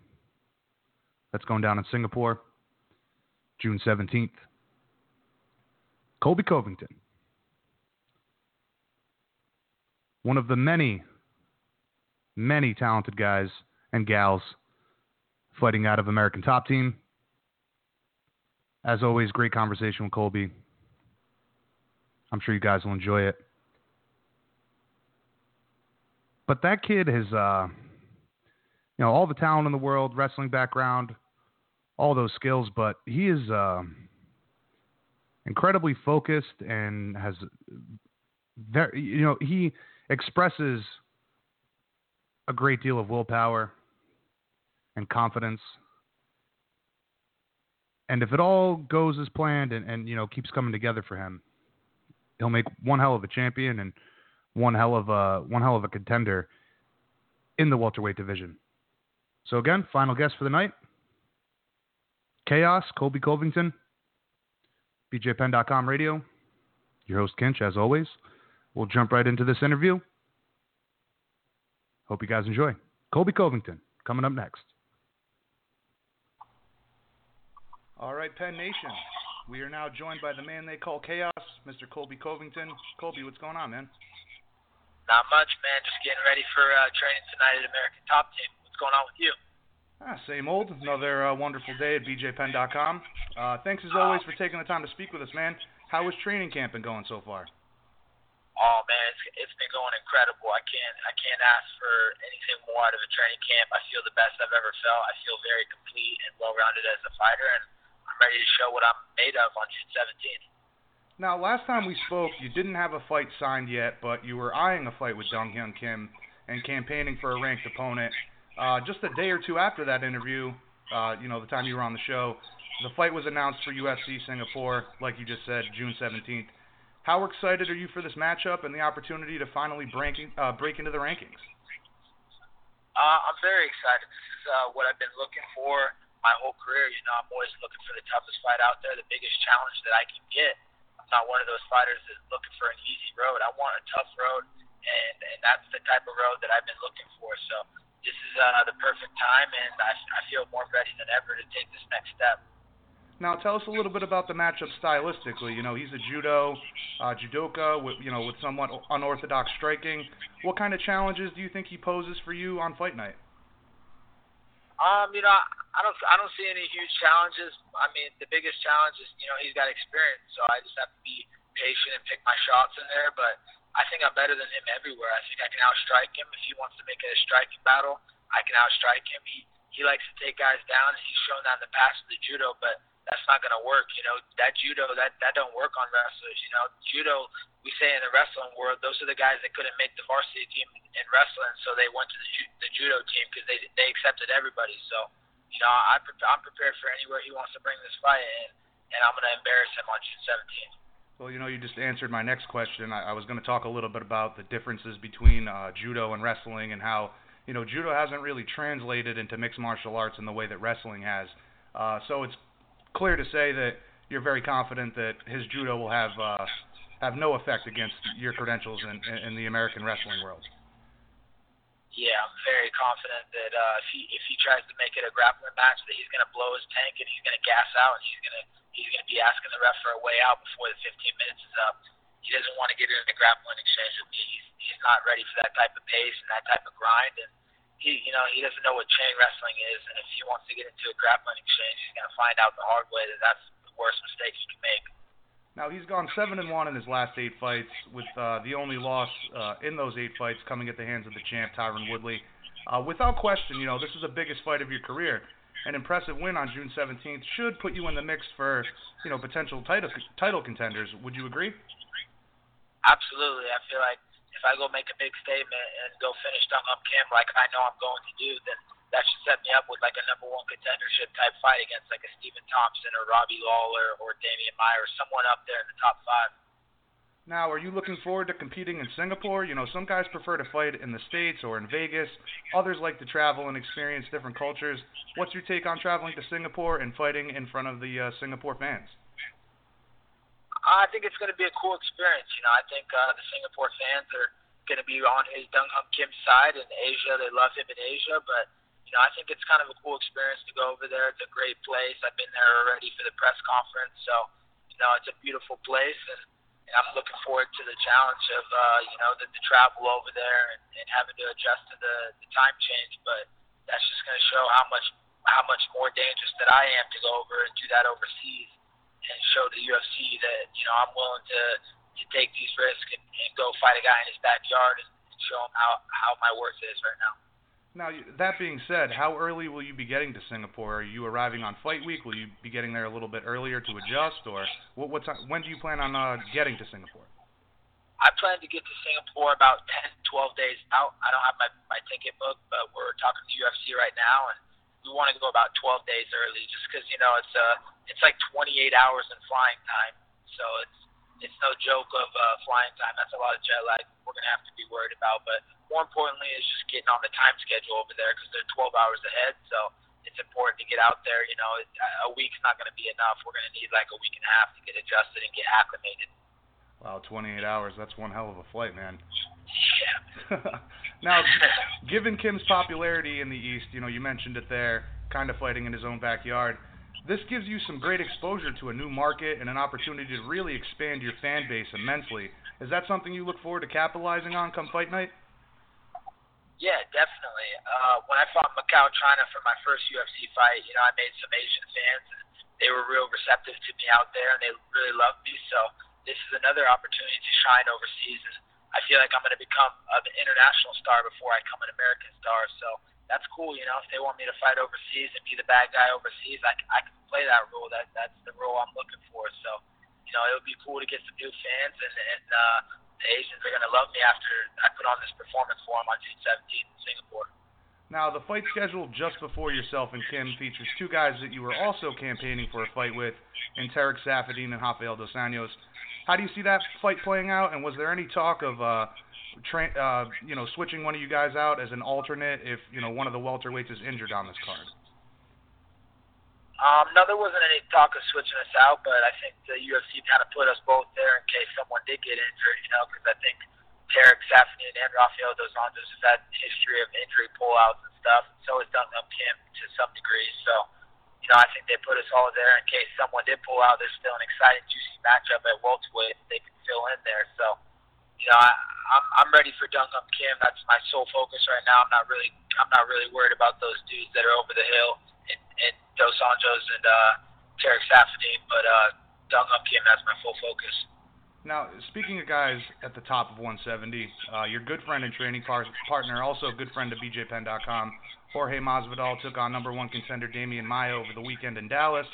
That's going down in Singapore, June 17th. Colby Covington, one of the many, many talented guys and gals fighting out of American Top Team. As always, great conversation with Colby. I'm sure you guys will enjoy it. But that kid has, uh, you know, all the talent in the world, wrestling background, all those skills, but he is uh, incredibly focused and has very, you know, he expresses a great deal of willpower and confidence. And if it all goes as planned and, and you know keeps coming together for him, he'll make one hell of a champion and one hell of a one hell of a contender in the welterweight division. So again, final guest for the night. Chaos, Colby Covington, BJPenn.com radio. Your host Kinch, as always. We'll jump right into this interview. Hope you guys enjoy. Colby Covington coming up next. All right, Penn Nation. We are now joined by the man they call Chaos, Mr. Colby Covington. Colby, what's going on, man? Not much, man. Just getting ready for uh, training tonight at American Top Team. What's going on with you? Ah, same old. Another uh, wonderful day at BJPenn.com. Uh, thanks as always for taking the time to speak with us, man. How is training camp been going so far? Oh man, it's, it's been going incredible. I can't I can't ask for anything more out of a training camp. I feel the best I've ever felt. I feel very complete and well rounded as a fighter, and I'm ready to show what I'm made of on June 17th. Now, last time we spoke, you didn't have a fight signed yet, but you were eyeing a fight with Dong Hyun Kim and campaigning for a ranked opponent. Uh, just a day or two after that interview, uh, you know, the time you were on the show, the fight was announced for UFC Singapore, like you just said, June 17th. How excited are you for this matchup and the opportunity to finally break, uh, break into the rankings? Uh, I'm very excited. This is uh, what I've been looking for my whole career. You know, I'm always looking for the toughest fight out there, the biggest challenge that I can get I'm not one of those fighters that's looking for an easy road. I want a tough road, and and that's the type of road that I've been looking for. So this is uh, the perfect time, and I, I feel more ready than ever to take this next step. Now, tell us a little bit about the matchup stylistically. You know, he's a judo, uh, judoka, with you know, with somewhat unorthodox striking. What kind of challenges do you think he poses for you on fight night? Um, you know, I don't I don't see any huge challenges. I mean, the biggest challenge is you know he's got experience, so I just have to be patient and pick my shots in there. But I think I'm better than him everywhere. I think I can outstrike him. If he wants to make it a striking battle, I can outstrike him. He he likes to take guys down, and he's shown that in the past with the judo, but that's not going to work. You know, that judo that that don't work on wrestlers. You know, judo we say in the wrestling world, those are the guys that couldn't make the varsity team in wrestling, so they went to the, the judo team because they they accepted everybody. So, you know, I I'm prepared for anywhere he wants to bring this fight, and and I'm going to embarrass him on June 17th. Well, you know, you just answered my next question. I, I was going to talk a little bit about the differences between uh, judo and wrestling and how, you know, judo hasn't really translated into mixed martial arts in the way that wrestling has. Uh, so it's clear to say that you're very confident that his judo will have uh, have no effect against your credentials in, in the American wrestling world. Yeah, I'm very confident that uh, if he if he tries to make it a grappling match, that he's going to blow his tank and he's going to gas out and he's going to he's going to be asking the ref for a way out before the 15 minutes is up. He doesn't want to get in a grappling exchange with me. He's he's not ready for that type of pace and that type of grind, and he you know he doesn't know what chain wrestling is. And if he wants to get into a grappling exchange, he's going to find out the hard way that that's the worst mistake he can make. Now he's gone seven and one in his last eight fights, with uh, the only loss uh, in those eight fights coming at the hands of the champ Tyron Woodley. Uh, without question, you know this is the biggest fight of your career. An impressive win on June 17th should put you in the mix for, you know, potential title title contenders. Would you agree? Absolutely. I feel like if I go make a big statement and go finish Dong Hyun Kim like I know I'm going to do, then that should set me up with like a number one contendership type fight against like a Stephen Thompson or Robbie Lawler or Demian or someone up there in the top five. Now, are you looking forward to competing in Singapore? You know, some guys prefer to fight in the States or in Vegas. Others like to travel and experience different cultures. What's your take on traveling to Singapore and fighting in front of the uh, Singapore fans? I think it's going to be a cool experience. You know, I think uh, the Singapore fans are going to be on his Dong Hyun Kim's side in Asia. They love him in Asia, but you know, I think it's kind of a cool experience to go over there. It's a great place. I've been there already for the press conference, so you know, it's a beautiful place, and, and I'm looking forward to the challenge of uh, you know the, the travel over there and, and having to adjust to the, the time change. But that's just going to show how much how much more dangerous that I am to go over and do that overseas, and show the UFC that you know I'm willing to to take these risks and, and go fight a guy in his backyard and, and show him how how my worth is right now. Now, that being said, how early will you be getting to Singapore? Are you arriving on fight week? Will you be getting there a little bit earlier to adjust, or what? What time? When do you plan on uh, getting to Singapore? I plan to get to Singapore about 10, 12 days out. I don't have my my ticket booked, but we're talking to UFC right now, and we want to go about 12 days early, just because you know it's uh it's like 28 hours in flying time, so it's it's no joke of uh, flying time. That's a lot of jet lag we're gonna have to be worried about, but more importantly is just getting on the time schedule over there because they're 12 hours ahead. So it's important to get out there. You know, a week's not to be enough. We're to need like a week and a half to get adjusted and get acclimated. Wow, 28 hours. That's one hell of a flight, man. Now, given Kim's popularity in the East, you know, you mentioned it there, kind of fighting in his own backyard. This gives you some great exposure to a new market and an opportunity to really expand your fan base immensely. Is that something you look forward to capitalizing on come fight night? Yeah, definitely. Uh, when I fought Macau, China for my first UFC fight, you know, I made some Asian fans, and they were real receptive to me out there, and they really loved me. So this is another opportunity to shine overseas, and I feel like I'm going to become an international star before I become an American star. So that's cool, you know. If they want me to fight overseas and be the bad guy overseas, I, I can play that role. That that's the role I'm looking for. So, you know, it would be cool to get some new fans and and. uh the Asians are going to love me after I put on this performance for them on June 17th in Singapore. Now, the fight scheduled just before yourself and Kim features two guys that you were also campaigning for a fight with, in Tarec Saffiedine and Rafael Dos Anjos. How do you see that fight playing out? And was there any talk of, uh, tra- uh, you know, switching one of you guys out as an alternate if you know one of the welterweights is injured on this card? Um, no, there wasn't any talk of switching us out, but I think the UFC kind of put us both there in case someone did get injured, you know, because I think Tarec Saffiedine and Rafael Dos Anjos have had history of injury pullouts and stuff, and so has Hyun Kim to some degree. So, you know, I think they put us all there in case someone did pull out. There's still an exciting, juicy matchup at welterweight that they can fill in there. So, you know, I, I'm I'm ready for Hyun Kim. That's my sole focus right now. I'm not really I'm not really worried about those dudes that are over the hill and, and Dos Anjos and uh, Tarec Saffiedine, but uh, Hyun Kim has my full focus. Now, speaking of guys at the top of 170, uh, your good friend and training par- partner, also a good friend of BJPenn.com, Jorge Masvidal took on number one contender Demian Maia over the weekend in Dallas.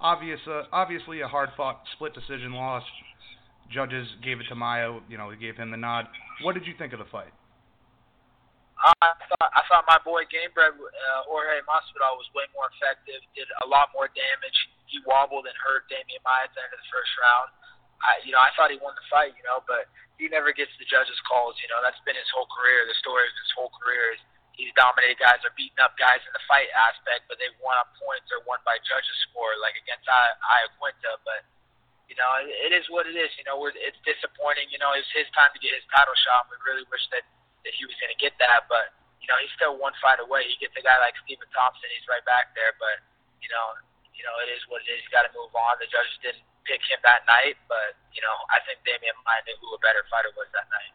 Obvious, uh, obviously a hard-fought split decision loss. Judges gave it to Maia. You know, they gave him the nod. What did you think of the fight? I thought I thought my boy Gamebred uh, Jorge Masvidal was way more effective. Did a lot more damage. He wobbled and hurt Demian Maia at the end of the first round. I, you know, I thought he won the fight, you know, but he never gets the judges' calls. You know, that's been his whole career. The story of his whole career is he's dominated guys or beaten up guys in the fight aspect, but they've won on points or won by judges' score, like against Iaquinta. But you know, it, it is what it is. You know, we're, it's disappointing. You know, it's his time to get his title shot. We really wish that that he was going to get that, but you know, he's still one fight away. He gets a guy like Stephen Thompson, he's right back there. But you know, you know, it is what it is. You got to move on. The judges didn't pick him that night, but you know, I think Demian Maia knew who a better fighter was that night.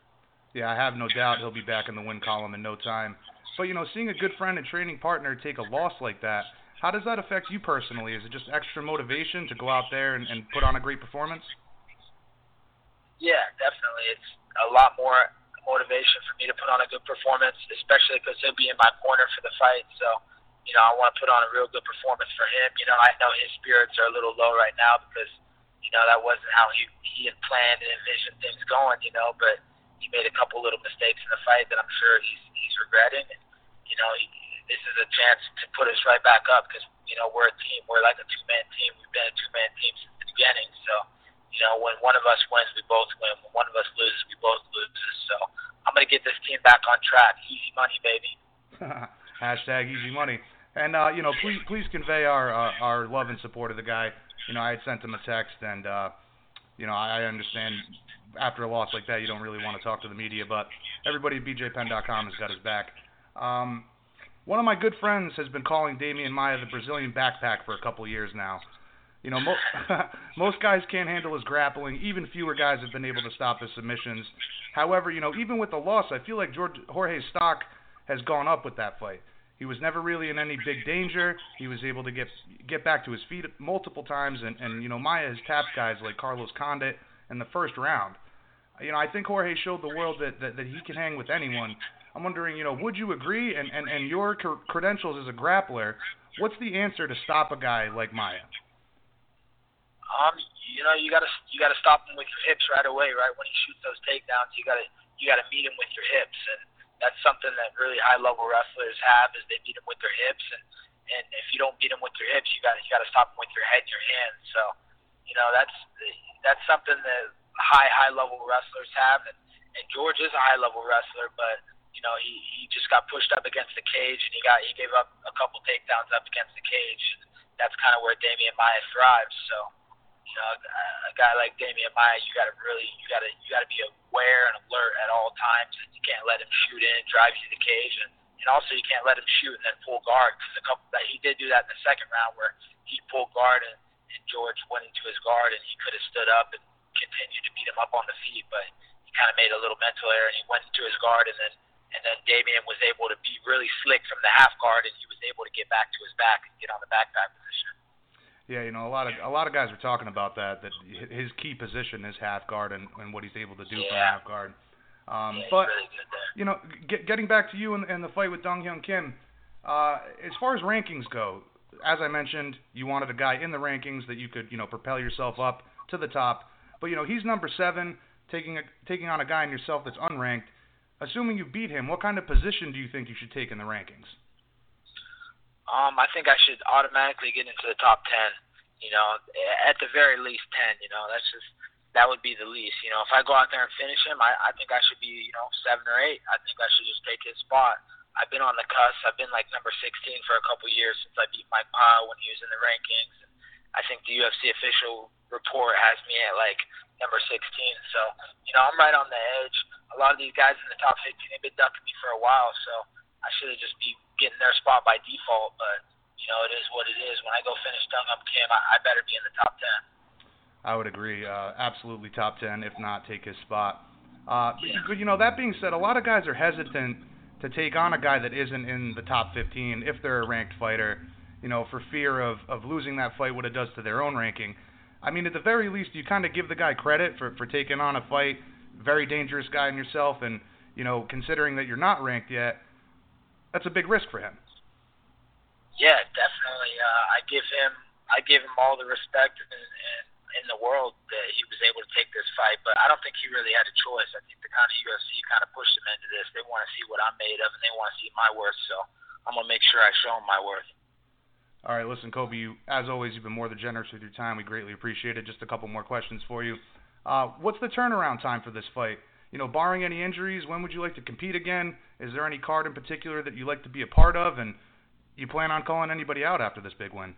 Yeah, I have no doubt he'll be back in the win column in no time. But you know, seeing a good friend and training partner take a loss like that, how does that affect you personally? Is it just extra motivation to go out there and, and put on a great performance? Yeah, definitely. It's a lot more motivation for me to put on a good performance, especially because he'll be in my corner for the fight. So, you know, I want to put on a real good performance for him. You know, I know his spirits are a little low right now because you know, that wasn't how he he had planned and envisioned things going, you know, but he made a couple little mistakes in the fight that I'm sure he's he's regretting. And, you know, this is a chance to put us right back up because you know we're a team. We're like a two man team. We've been a two man team since the beginning. So, you know, when one of us wins, we both win. When one of us loses, we both lose. So, I'm gonna get this team back on track. Easy money, baby. Hashtag easy money. And uh, you know, please please convey our uh, our love and support of the guy you know, I had sent him a text, and uh, you know, I understand after a loss like that, you don't really want to talk to the media, but everybody at BJPenn.com has got his back. Um, one of my good friends has been calling Demian Maia the Brazilian backpack for a couple of years now. You know, mo- most guys can't handle his grappling. Even fewer guys have been able to stop his submissions. However, you know, even with the loss, I feel like George Jorge's stock has gone up with that fight. He was never really in any big danger. He was able to get get back to his feet multiple times, and and you know Maia has tapped guys like Carlos Condit in the first round. You know I think Jorge showed the world that that, that he can hang with anyone. I'm wondering, you know, would you agree? And and and your credentials as a grappler, what's the answer to stop a guy like Maia? Um, you know, you gotta you gotta stop him with your hips right away, right? When he shoots those takedowns, you gotta you gotta meet him with your hips, and that's something that really high level wrestlers have is they beat them with their hips and and if you don't beat them with your hips you gotta you got to stop them with your head and your hands so you know that's that's something that high high level wrestlers have and and George is a high level wrestler but you know he he just got pushed up against the cage and he got he gave up a couple takedowns up against the cage that's kind of where Demian Maia thrives so you know, a guy like Demian Maia, you got to really, you got to, you got to be aware and alert at all times. You can't let him shoot in, drive you to the cage, and, and also you can't let him shoot and then pull guard because a couple that he did do that in the second round where he pulled guard and, and George went into his guard and he could have stood up and continued to beat him up on the feet, but he kind of made a little mental error and he went into his guard and then and then Demian was able to be really slick from the half guard and he was able to get back to his back and get on the backpack position. Yeah, you know, a lot of a lot of guys are talking about that. That his key position is half guard and, and what he's able to do yeah. from half guard. Um, yeah, but really you know, get, getting back to you and, and the fight with Dong Hyun Kim, uh, as far as rankings go, as I mentioned, you wanted a guy in the rankings that you could you know propel yourself up to the top. But you know, he's number seven, taking a, taking on a guy in yourself that's unranked. Assuming you beat him, what kind of position do you think you should take in the rankings? Um, I think I should automatically get into the top ten. You know, at the very least ten. You know, that's just that would be the least. You know, if I go out there and finish him, I, I think I should be you know seven or eight. I think I should just take his spot. I've been on the cusp. I've been like number 16 for a couple years since I beat Mike Pyle when he was in the rankings. I think the UFC official report has me at like number 16. So, you know, I'm right on the edge. A lot of these guys in the top 15, they've been ducking me for a while. So I should have just be getting their spot by default. But you know, it is what it is. When I go finish Dong Hyun Kim, I, I better be in the top 10. I would agree. Uh, absolutely top 10, if not take his spot. Uh, but, but, you know, that being said, a lot of guys are hesitant to take on a guy that isn't in the top 15 if they're a ranked fighter, you know, for fear of, of losing that fight, what it does to their own ranking. I mean, at the very least, you kind of give the guy credit for for taking on a fight, very dangerous guy in yourself, and you know, considering that you're not ranked yet, that's a big risk for him. Yeah, definitely. Uh, I give him I give him all the respect in, in, in the world that he was able to take this fight, but I don't think he really had a choice. I think the kind of UFC kind of pushed him into this. They want to see what I'm made of, and they want to see my worth. So I'm gonna make sure I show him my worth. All right, listen, Colby, You, as always, you've been more than generous with your time. We greatly appreciate it. Just a couple more questions for you. Uh, what's the turnaround time for this fight? You know, barring any injuries, when would you like to compete again? Is there any card in particular that you like to be a part of, and you plan on calling anybody out after this big win?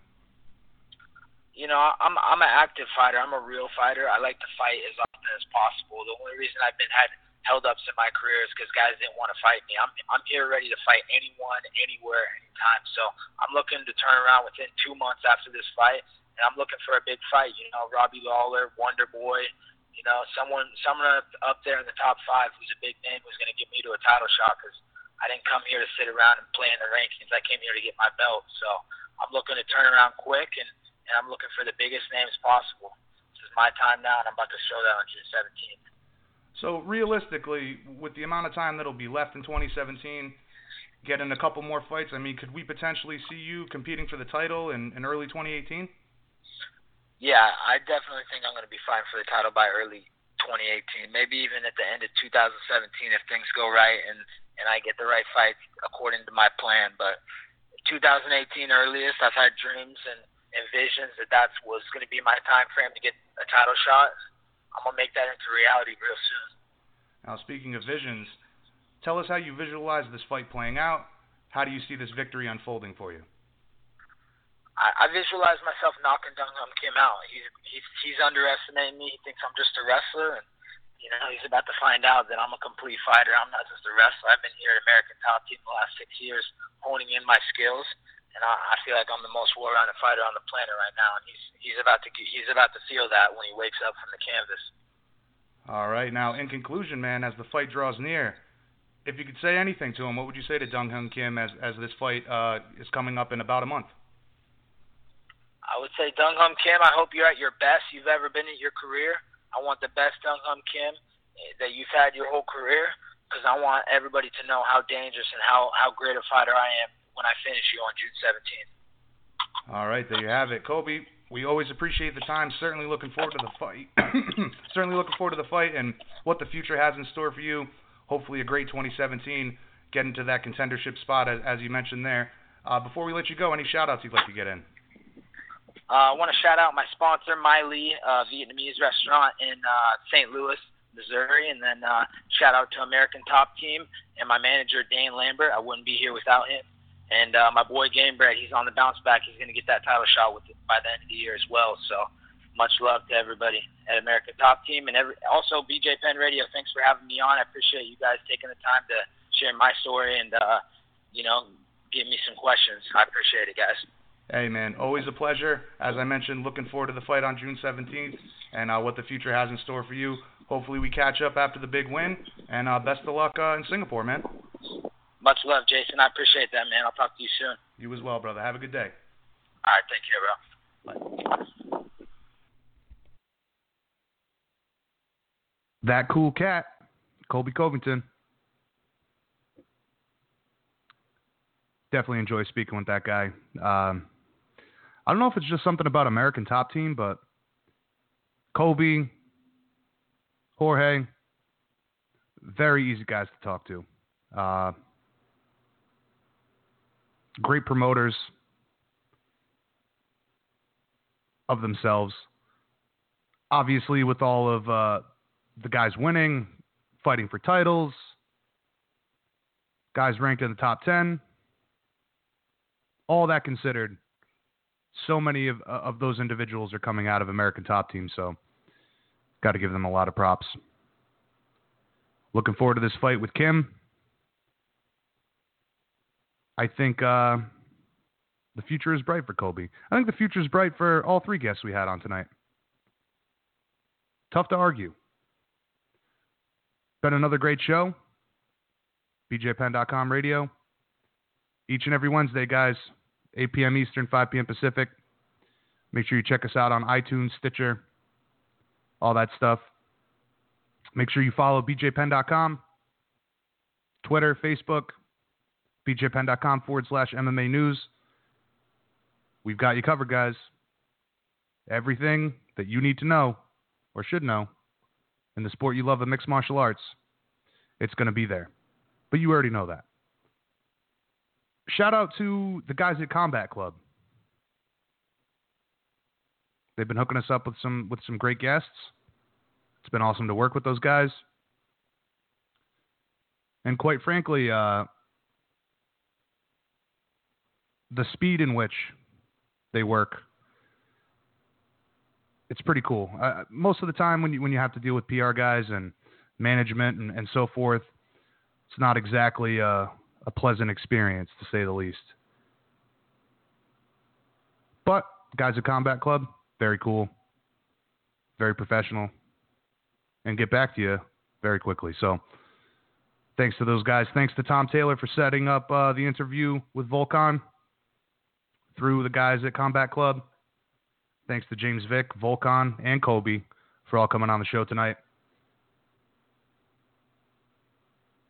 you know, I'm I'm an active fighter. I'm a real fighter. I like to fight as often as possible. The only reason I've been had held ups in my career is because guys didn't want to fight me. I'm I'm here ready to fight anyone, anywhere, anytime. So I'm looking to turn around within two months after this fight, and I'm looking for a big fight. You know, Robbie Lawler, Wonder Boy. You know, someone someone up, up there in the top five who's a big name who's going to get me to a title shot because I didn't come here to sit around and play in the rankings. I came here to get my belt. So I'm looking to turn around quick and and I'm looking for the biggest names possible. This is my time now, and I'm about to show that on June 17th. So realistically, with the amount of time that'll be left in 2017, getting a couple more fights, I mean, could we potentially see you competing for the title in, in early 2018? Yeah, I definitely think I'm going to be fighting for the title by early 2018, maybe even at the end of 2017 if things go right and and I get the right fights according to my plan. But 2018 earliest, I've had dreams and and visions that that was going to be my time frame to get a title shot. I'm gonna make that into reality real soon. Now, speaking of visions, tell us how you visualize this fight playing out. How do you see this victory unfolding for you? I, I visualize myself knocking Dong Hyun Kim out. He's he's he's underestimating me. He thinks I'm just a wrestler, and you know he's about to find out that I'm a complete fighter. I'm not just a wrestler. I've been here at American Top Team the last six years, honing in my skills and I, I feel like I'm the most well-rounded fighter on the planet right now, and he's he's about to he's about to feel that when he wakes up from the canvas. All right, now in conclusion, man, as the fight draws near, if you could say anything to him, what would you say to Dong Hyun Kim as as this fight uh, is coming up in about a month? I would say Dong Hyun Kim, I hope you're at your best you've ever been in your career. I want the best Dong Hyun Kim that you've had your whole career because I want everybody to know how dangerous and how how great a fighter I am when I finish you on June 17th. All right, there you have it, Colby. We always appreciate the time. Certainly looking forward to the fight. Certainly looking forward to the fight and what the future has in store for you. Hopefully, a great 2017. Get into that contendership spot as, as you mentioned there. Uh, before we let you go, any shout outs you'd like to get in? Uh, I want to shout out my sponsor, My Lee uh, Vietnamese restaurant in uh, St. Louis, Missouri, and then uh, shout out to American Top Team and my manager, Dan Lambert. I wouldn't be here without him. And uh, my boy Gamebred, he's on the bounce back. He's going to get that title shot with it by the end of the year as well. So much love to everybody at American Top Team and every, also BJ Penn Radio. Thanks for having me on. I appreciate you guys taking the time to share my story and uh, you know give me some questions. I appreciate it, guys. Hey man, always a pleasure. As I mentioned, looking forward to the fight on June 17th and uh, what the future has in store for you. Hopefully we catch up after the big win, and uh, best of luck uh, in Singapore, man. Much love, Jason. I appreciate that, man. I'll talk to you soon. You as well, brother. Have a good day. All right, take care, bro. Bye. That cool cat, Colby Covington. Definitely enjoy speaking with that guy. Um, I don't know if it's just something about American Top Team, but Colby, Jorge, very easy guys to talk to. Uh, great promoters of themselves. Obviously, with all of uh, the guys winning, fighting for titles, guys ranked in the top 10, all that considered, so many of, of those individuals are coming out of American Top Team, so got to give them a lot of props. Looking forward to this fight with Kim. I think uh, the future is bright for Colby. I think the future is bright for all three guests we had on tonight. Tough to argue. Been another great show. BJPenn.com radio. Each and every Wednesday, guys. 8 p.m. Eastern, 5 p.m. Pacific. Make sure you check us out on iTunes, Stitcher, all that stuff. Make sure you follow bjpenn.com, Twitter, Facebook, bjpenn.com forward slash MMA news. We've got you covered, guys. Everything that you need to know or should know in the sport you love of mixed martial arts, it's going to be there. But you already know that. Shout out to the guys at Combat Club. They've been hooking us up with some with some great guests. It's been awesome to work with those guys. And quite frankly, uh, the speed in which they work, it's pretty cool. Uh, most of the time, when you when you have to deal with PR guys and management and, and so forth, it's not exactly a, a pleasant experience to say the least. But guys at Combat Club, very cool, very professional, and get back to you very quickly. So, thanks to those guys. Thanks to Tom Taylor for setting up uh, the interview with Volkan through the guys at Combat Club. Thanks to James Vick, Volkan, and Colby for all coming on the show tonight.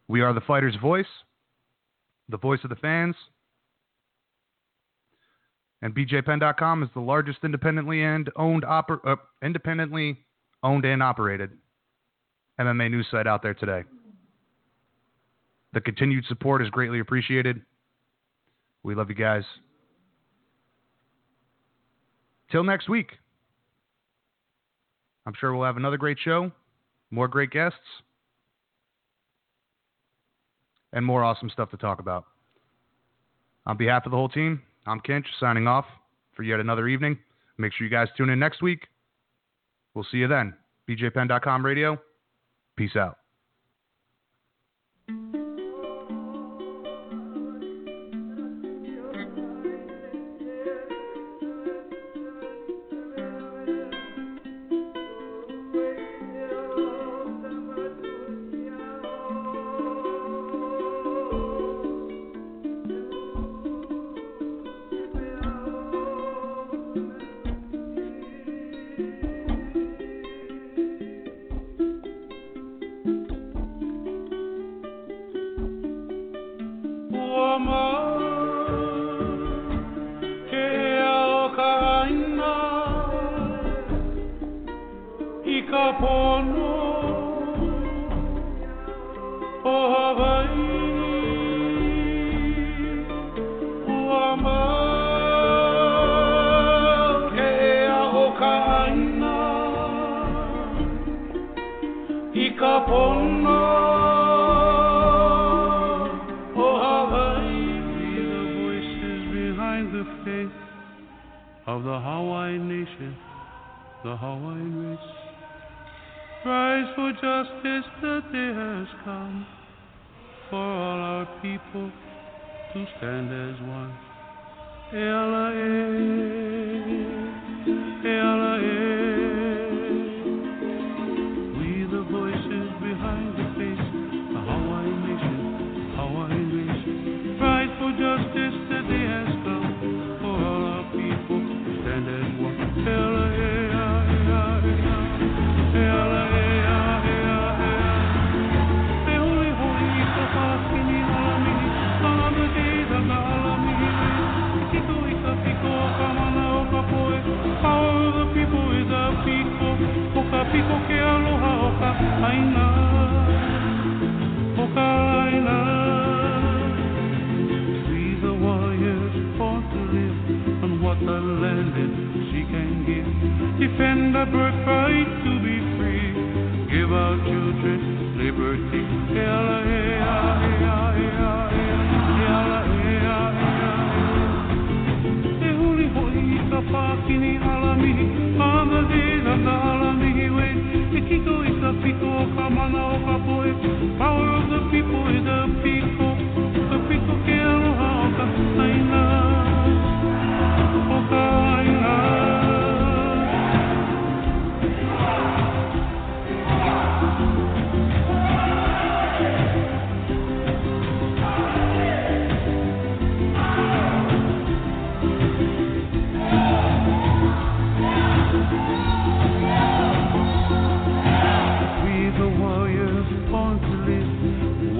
We are the fighter's voice, the voice of the fans. And BJPenn.com is the largest independently and owned oper- uh, independently owned and operated MMA news site out there today. The continued support is greatly appreciated. We love you guys. Till next week. I'm sure we'll have another great show, more great guests, and more awesome stuff to talk about. On behalf of the whole team, I'm Kinch signing off for yet another evening. Make sure you guys tune in next week. We'll see you then. BJPenn.com radio. Peace out.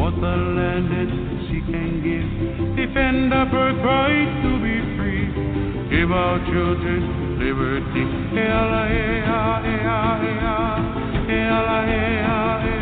Abandon, seek and sea can give. Defend our birthright to be free. Give our children liberty. Ela, ea, ea, ea. Ela, ea, ea, ea.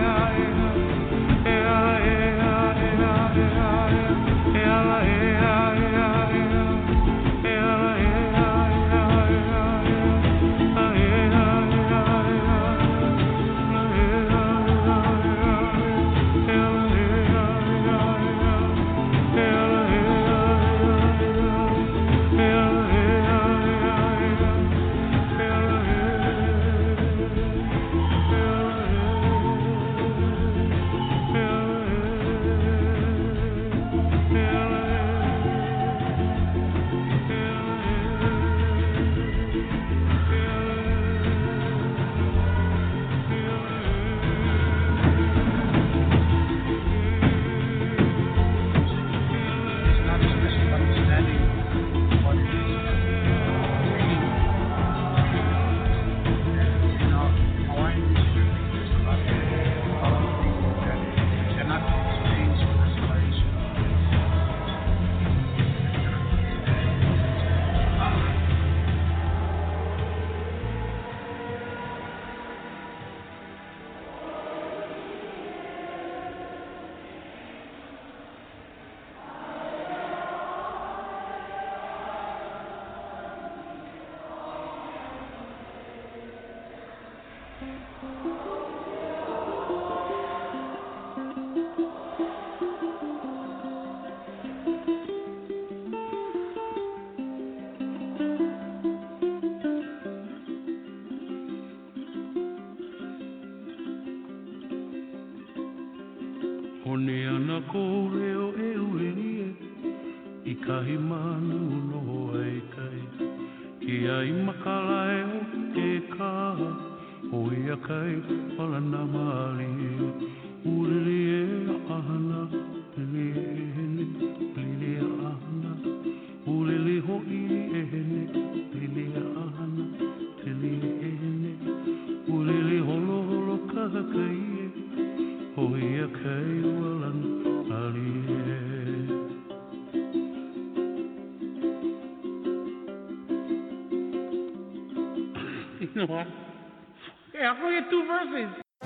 kalai o ke ka Hoi a kai o lana maa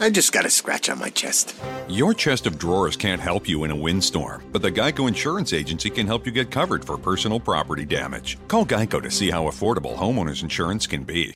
I just got a scratch on my chest. Your chest of drawers can't help you in a windstorm, but the Geico Insurance Agency can help you get covered for personal property damage. Call Geico to see how affordable homeowners insurance can be.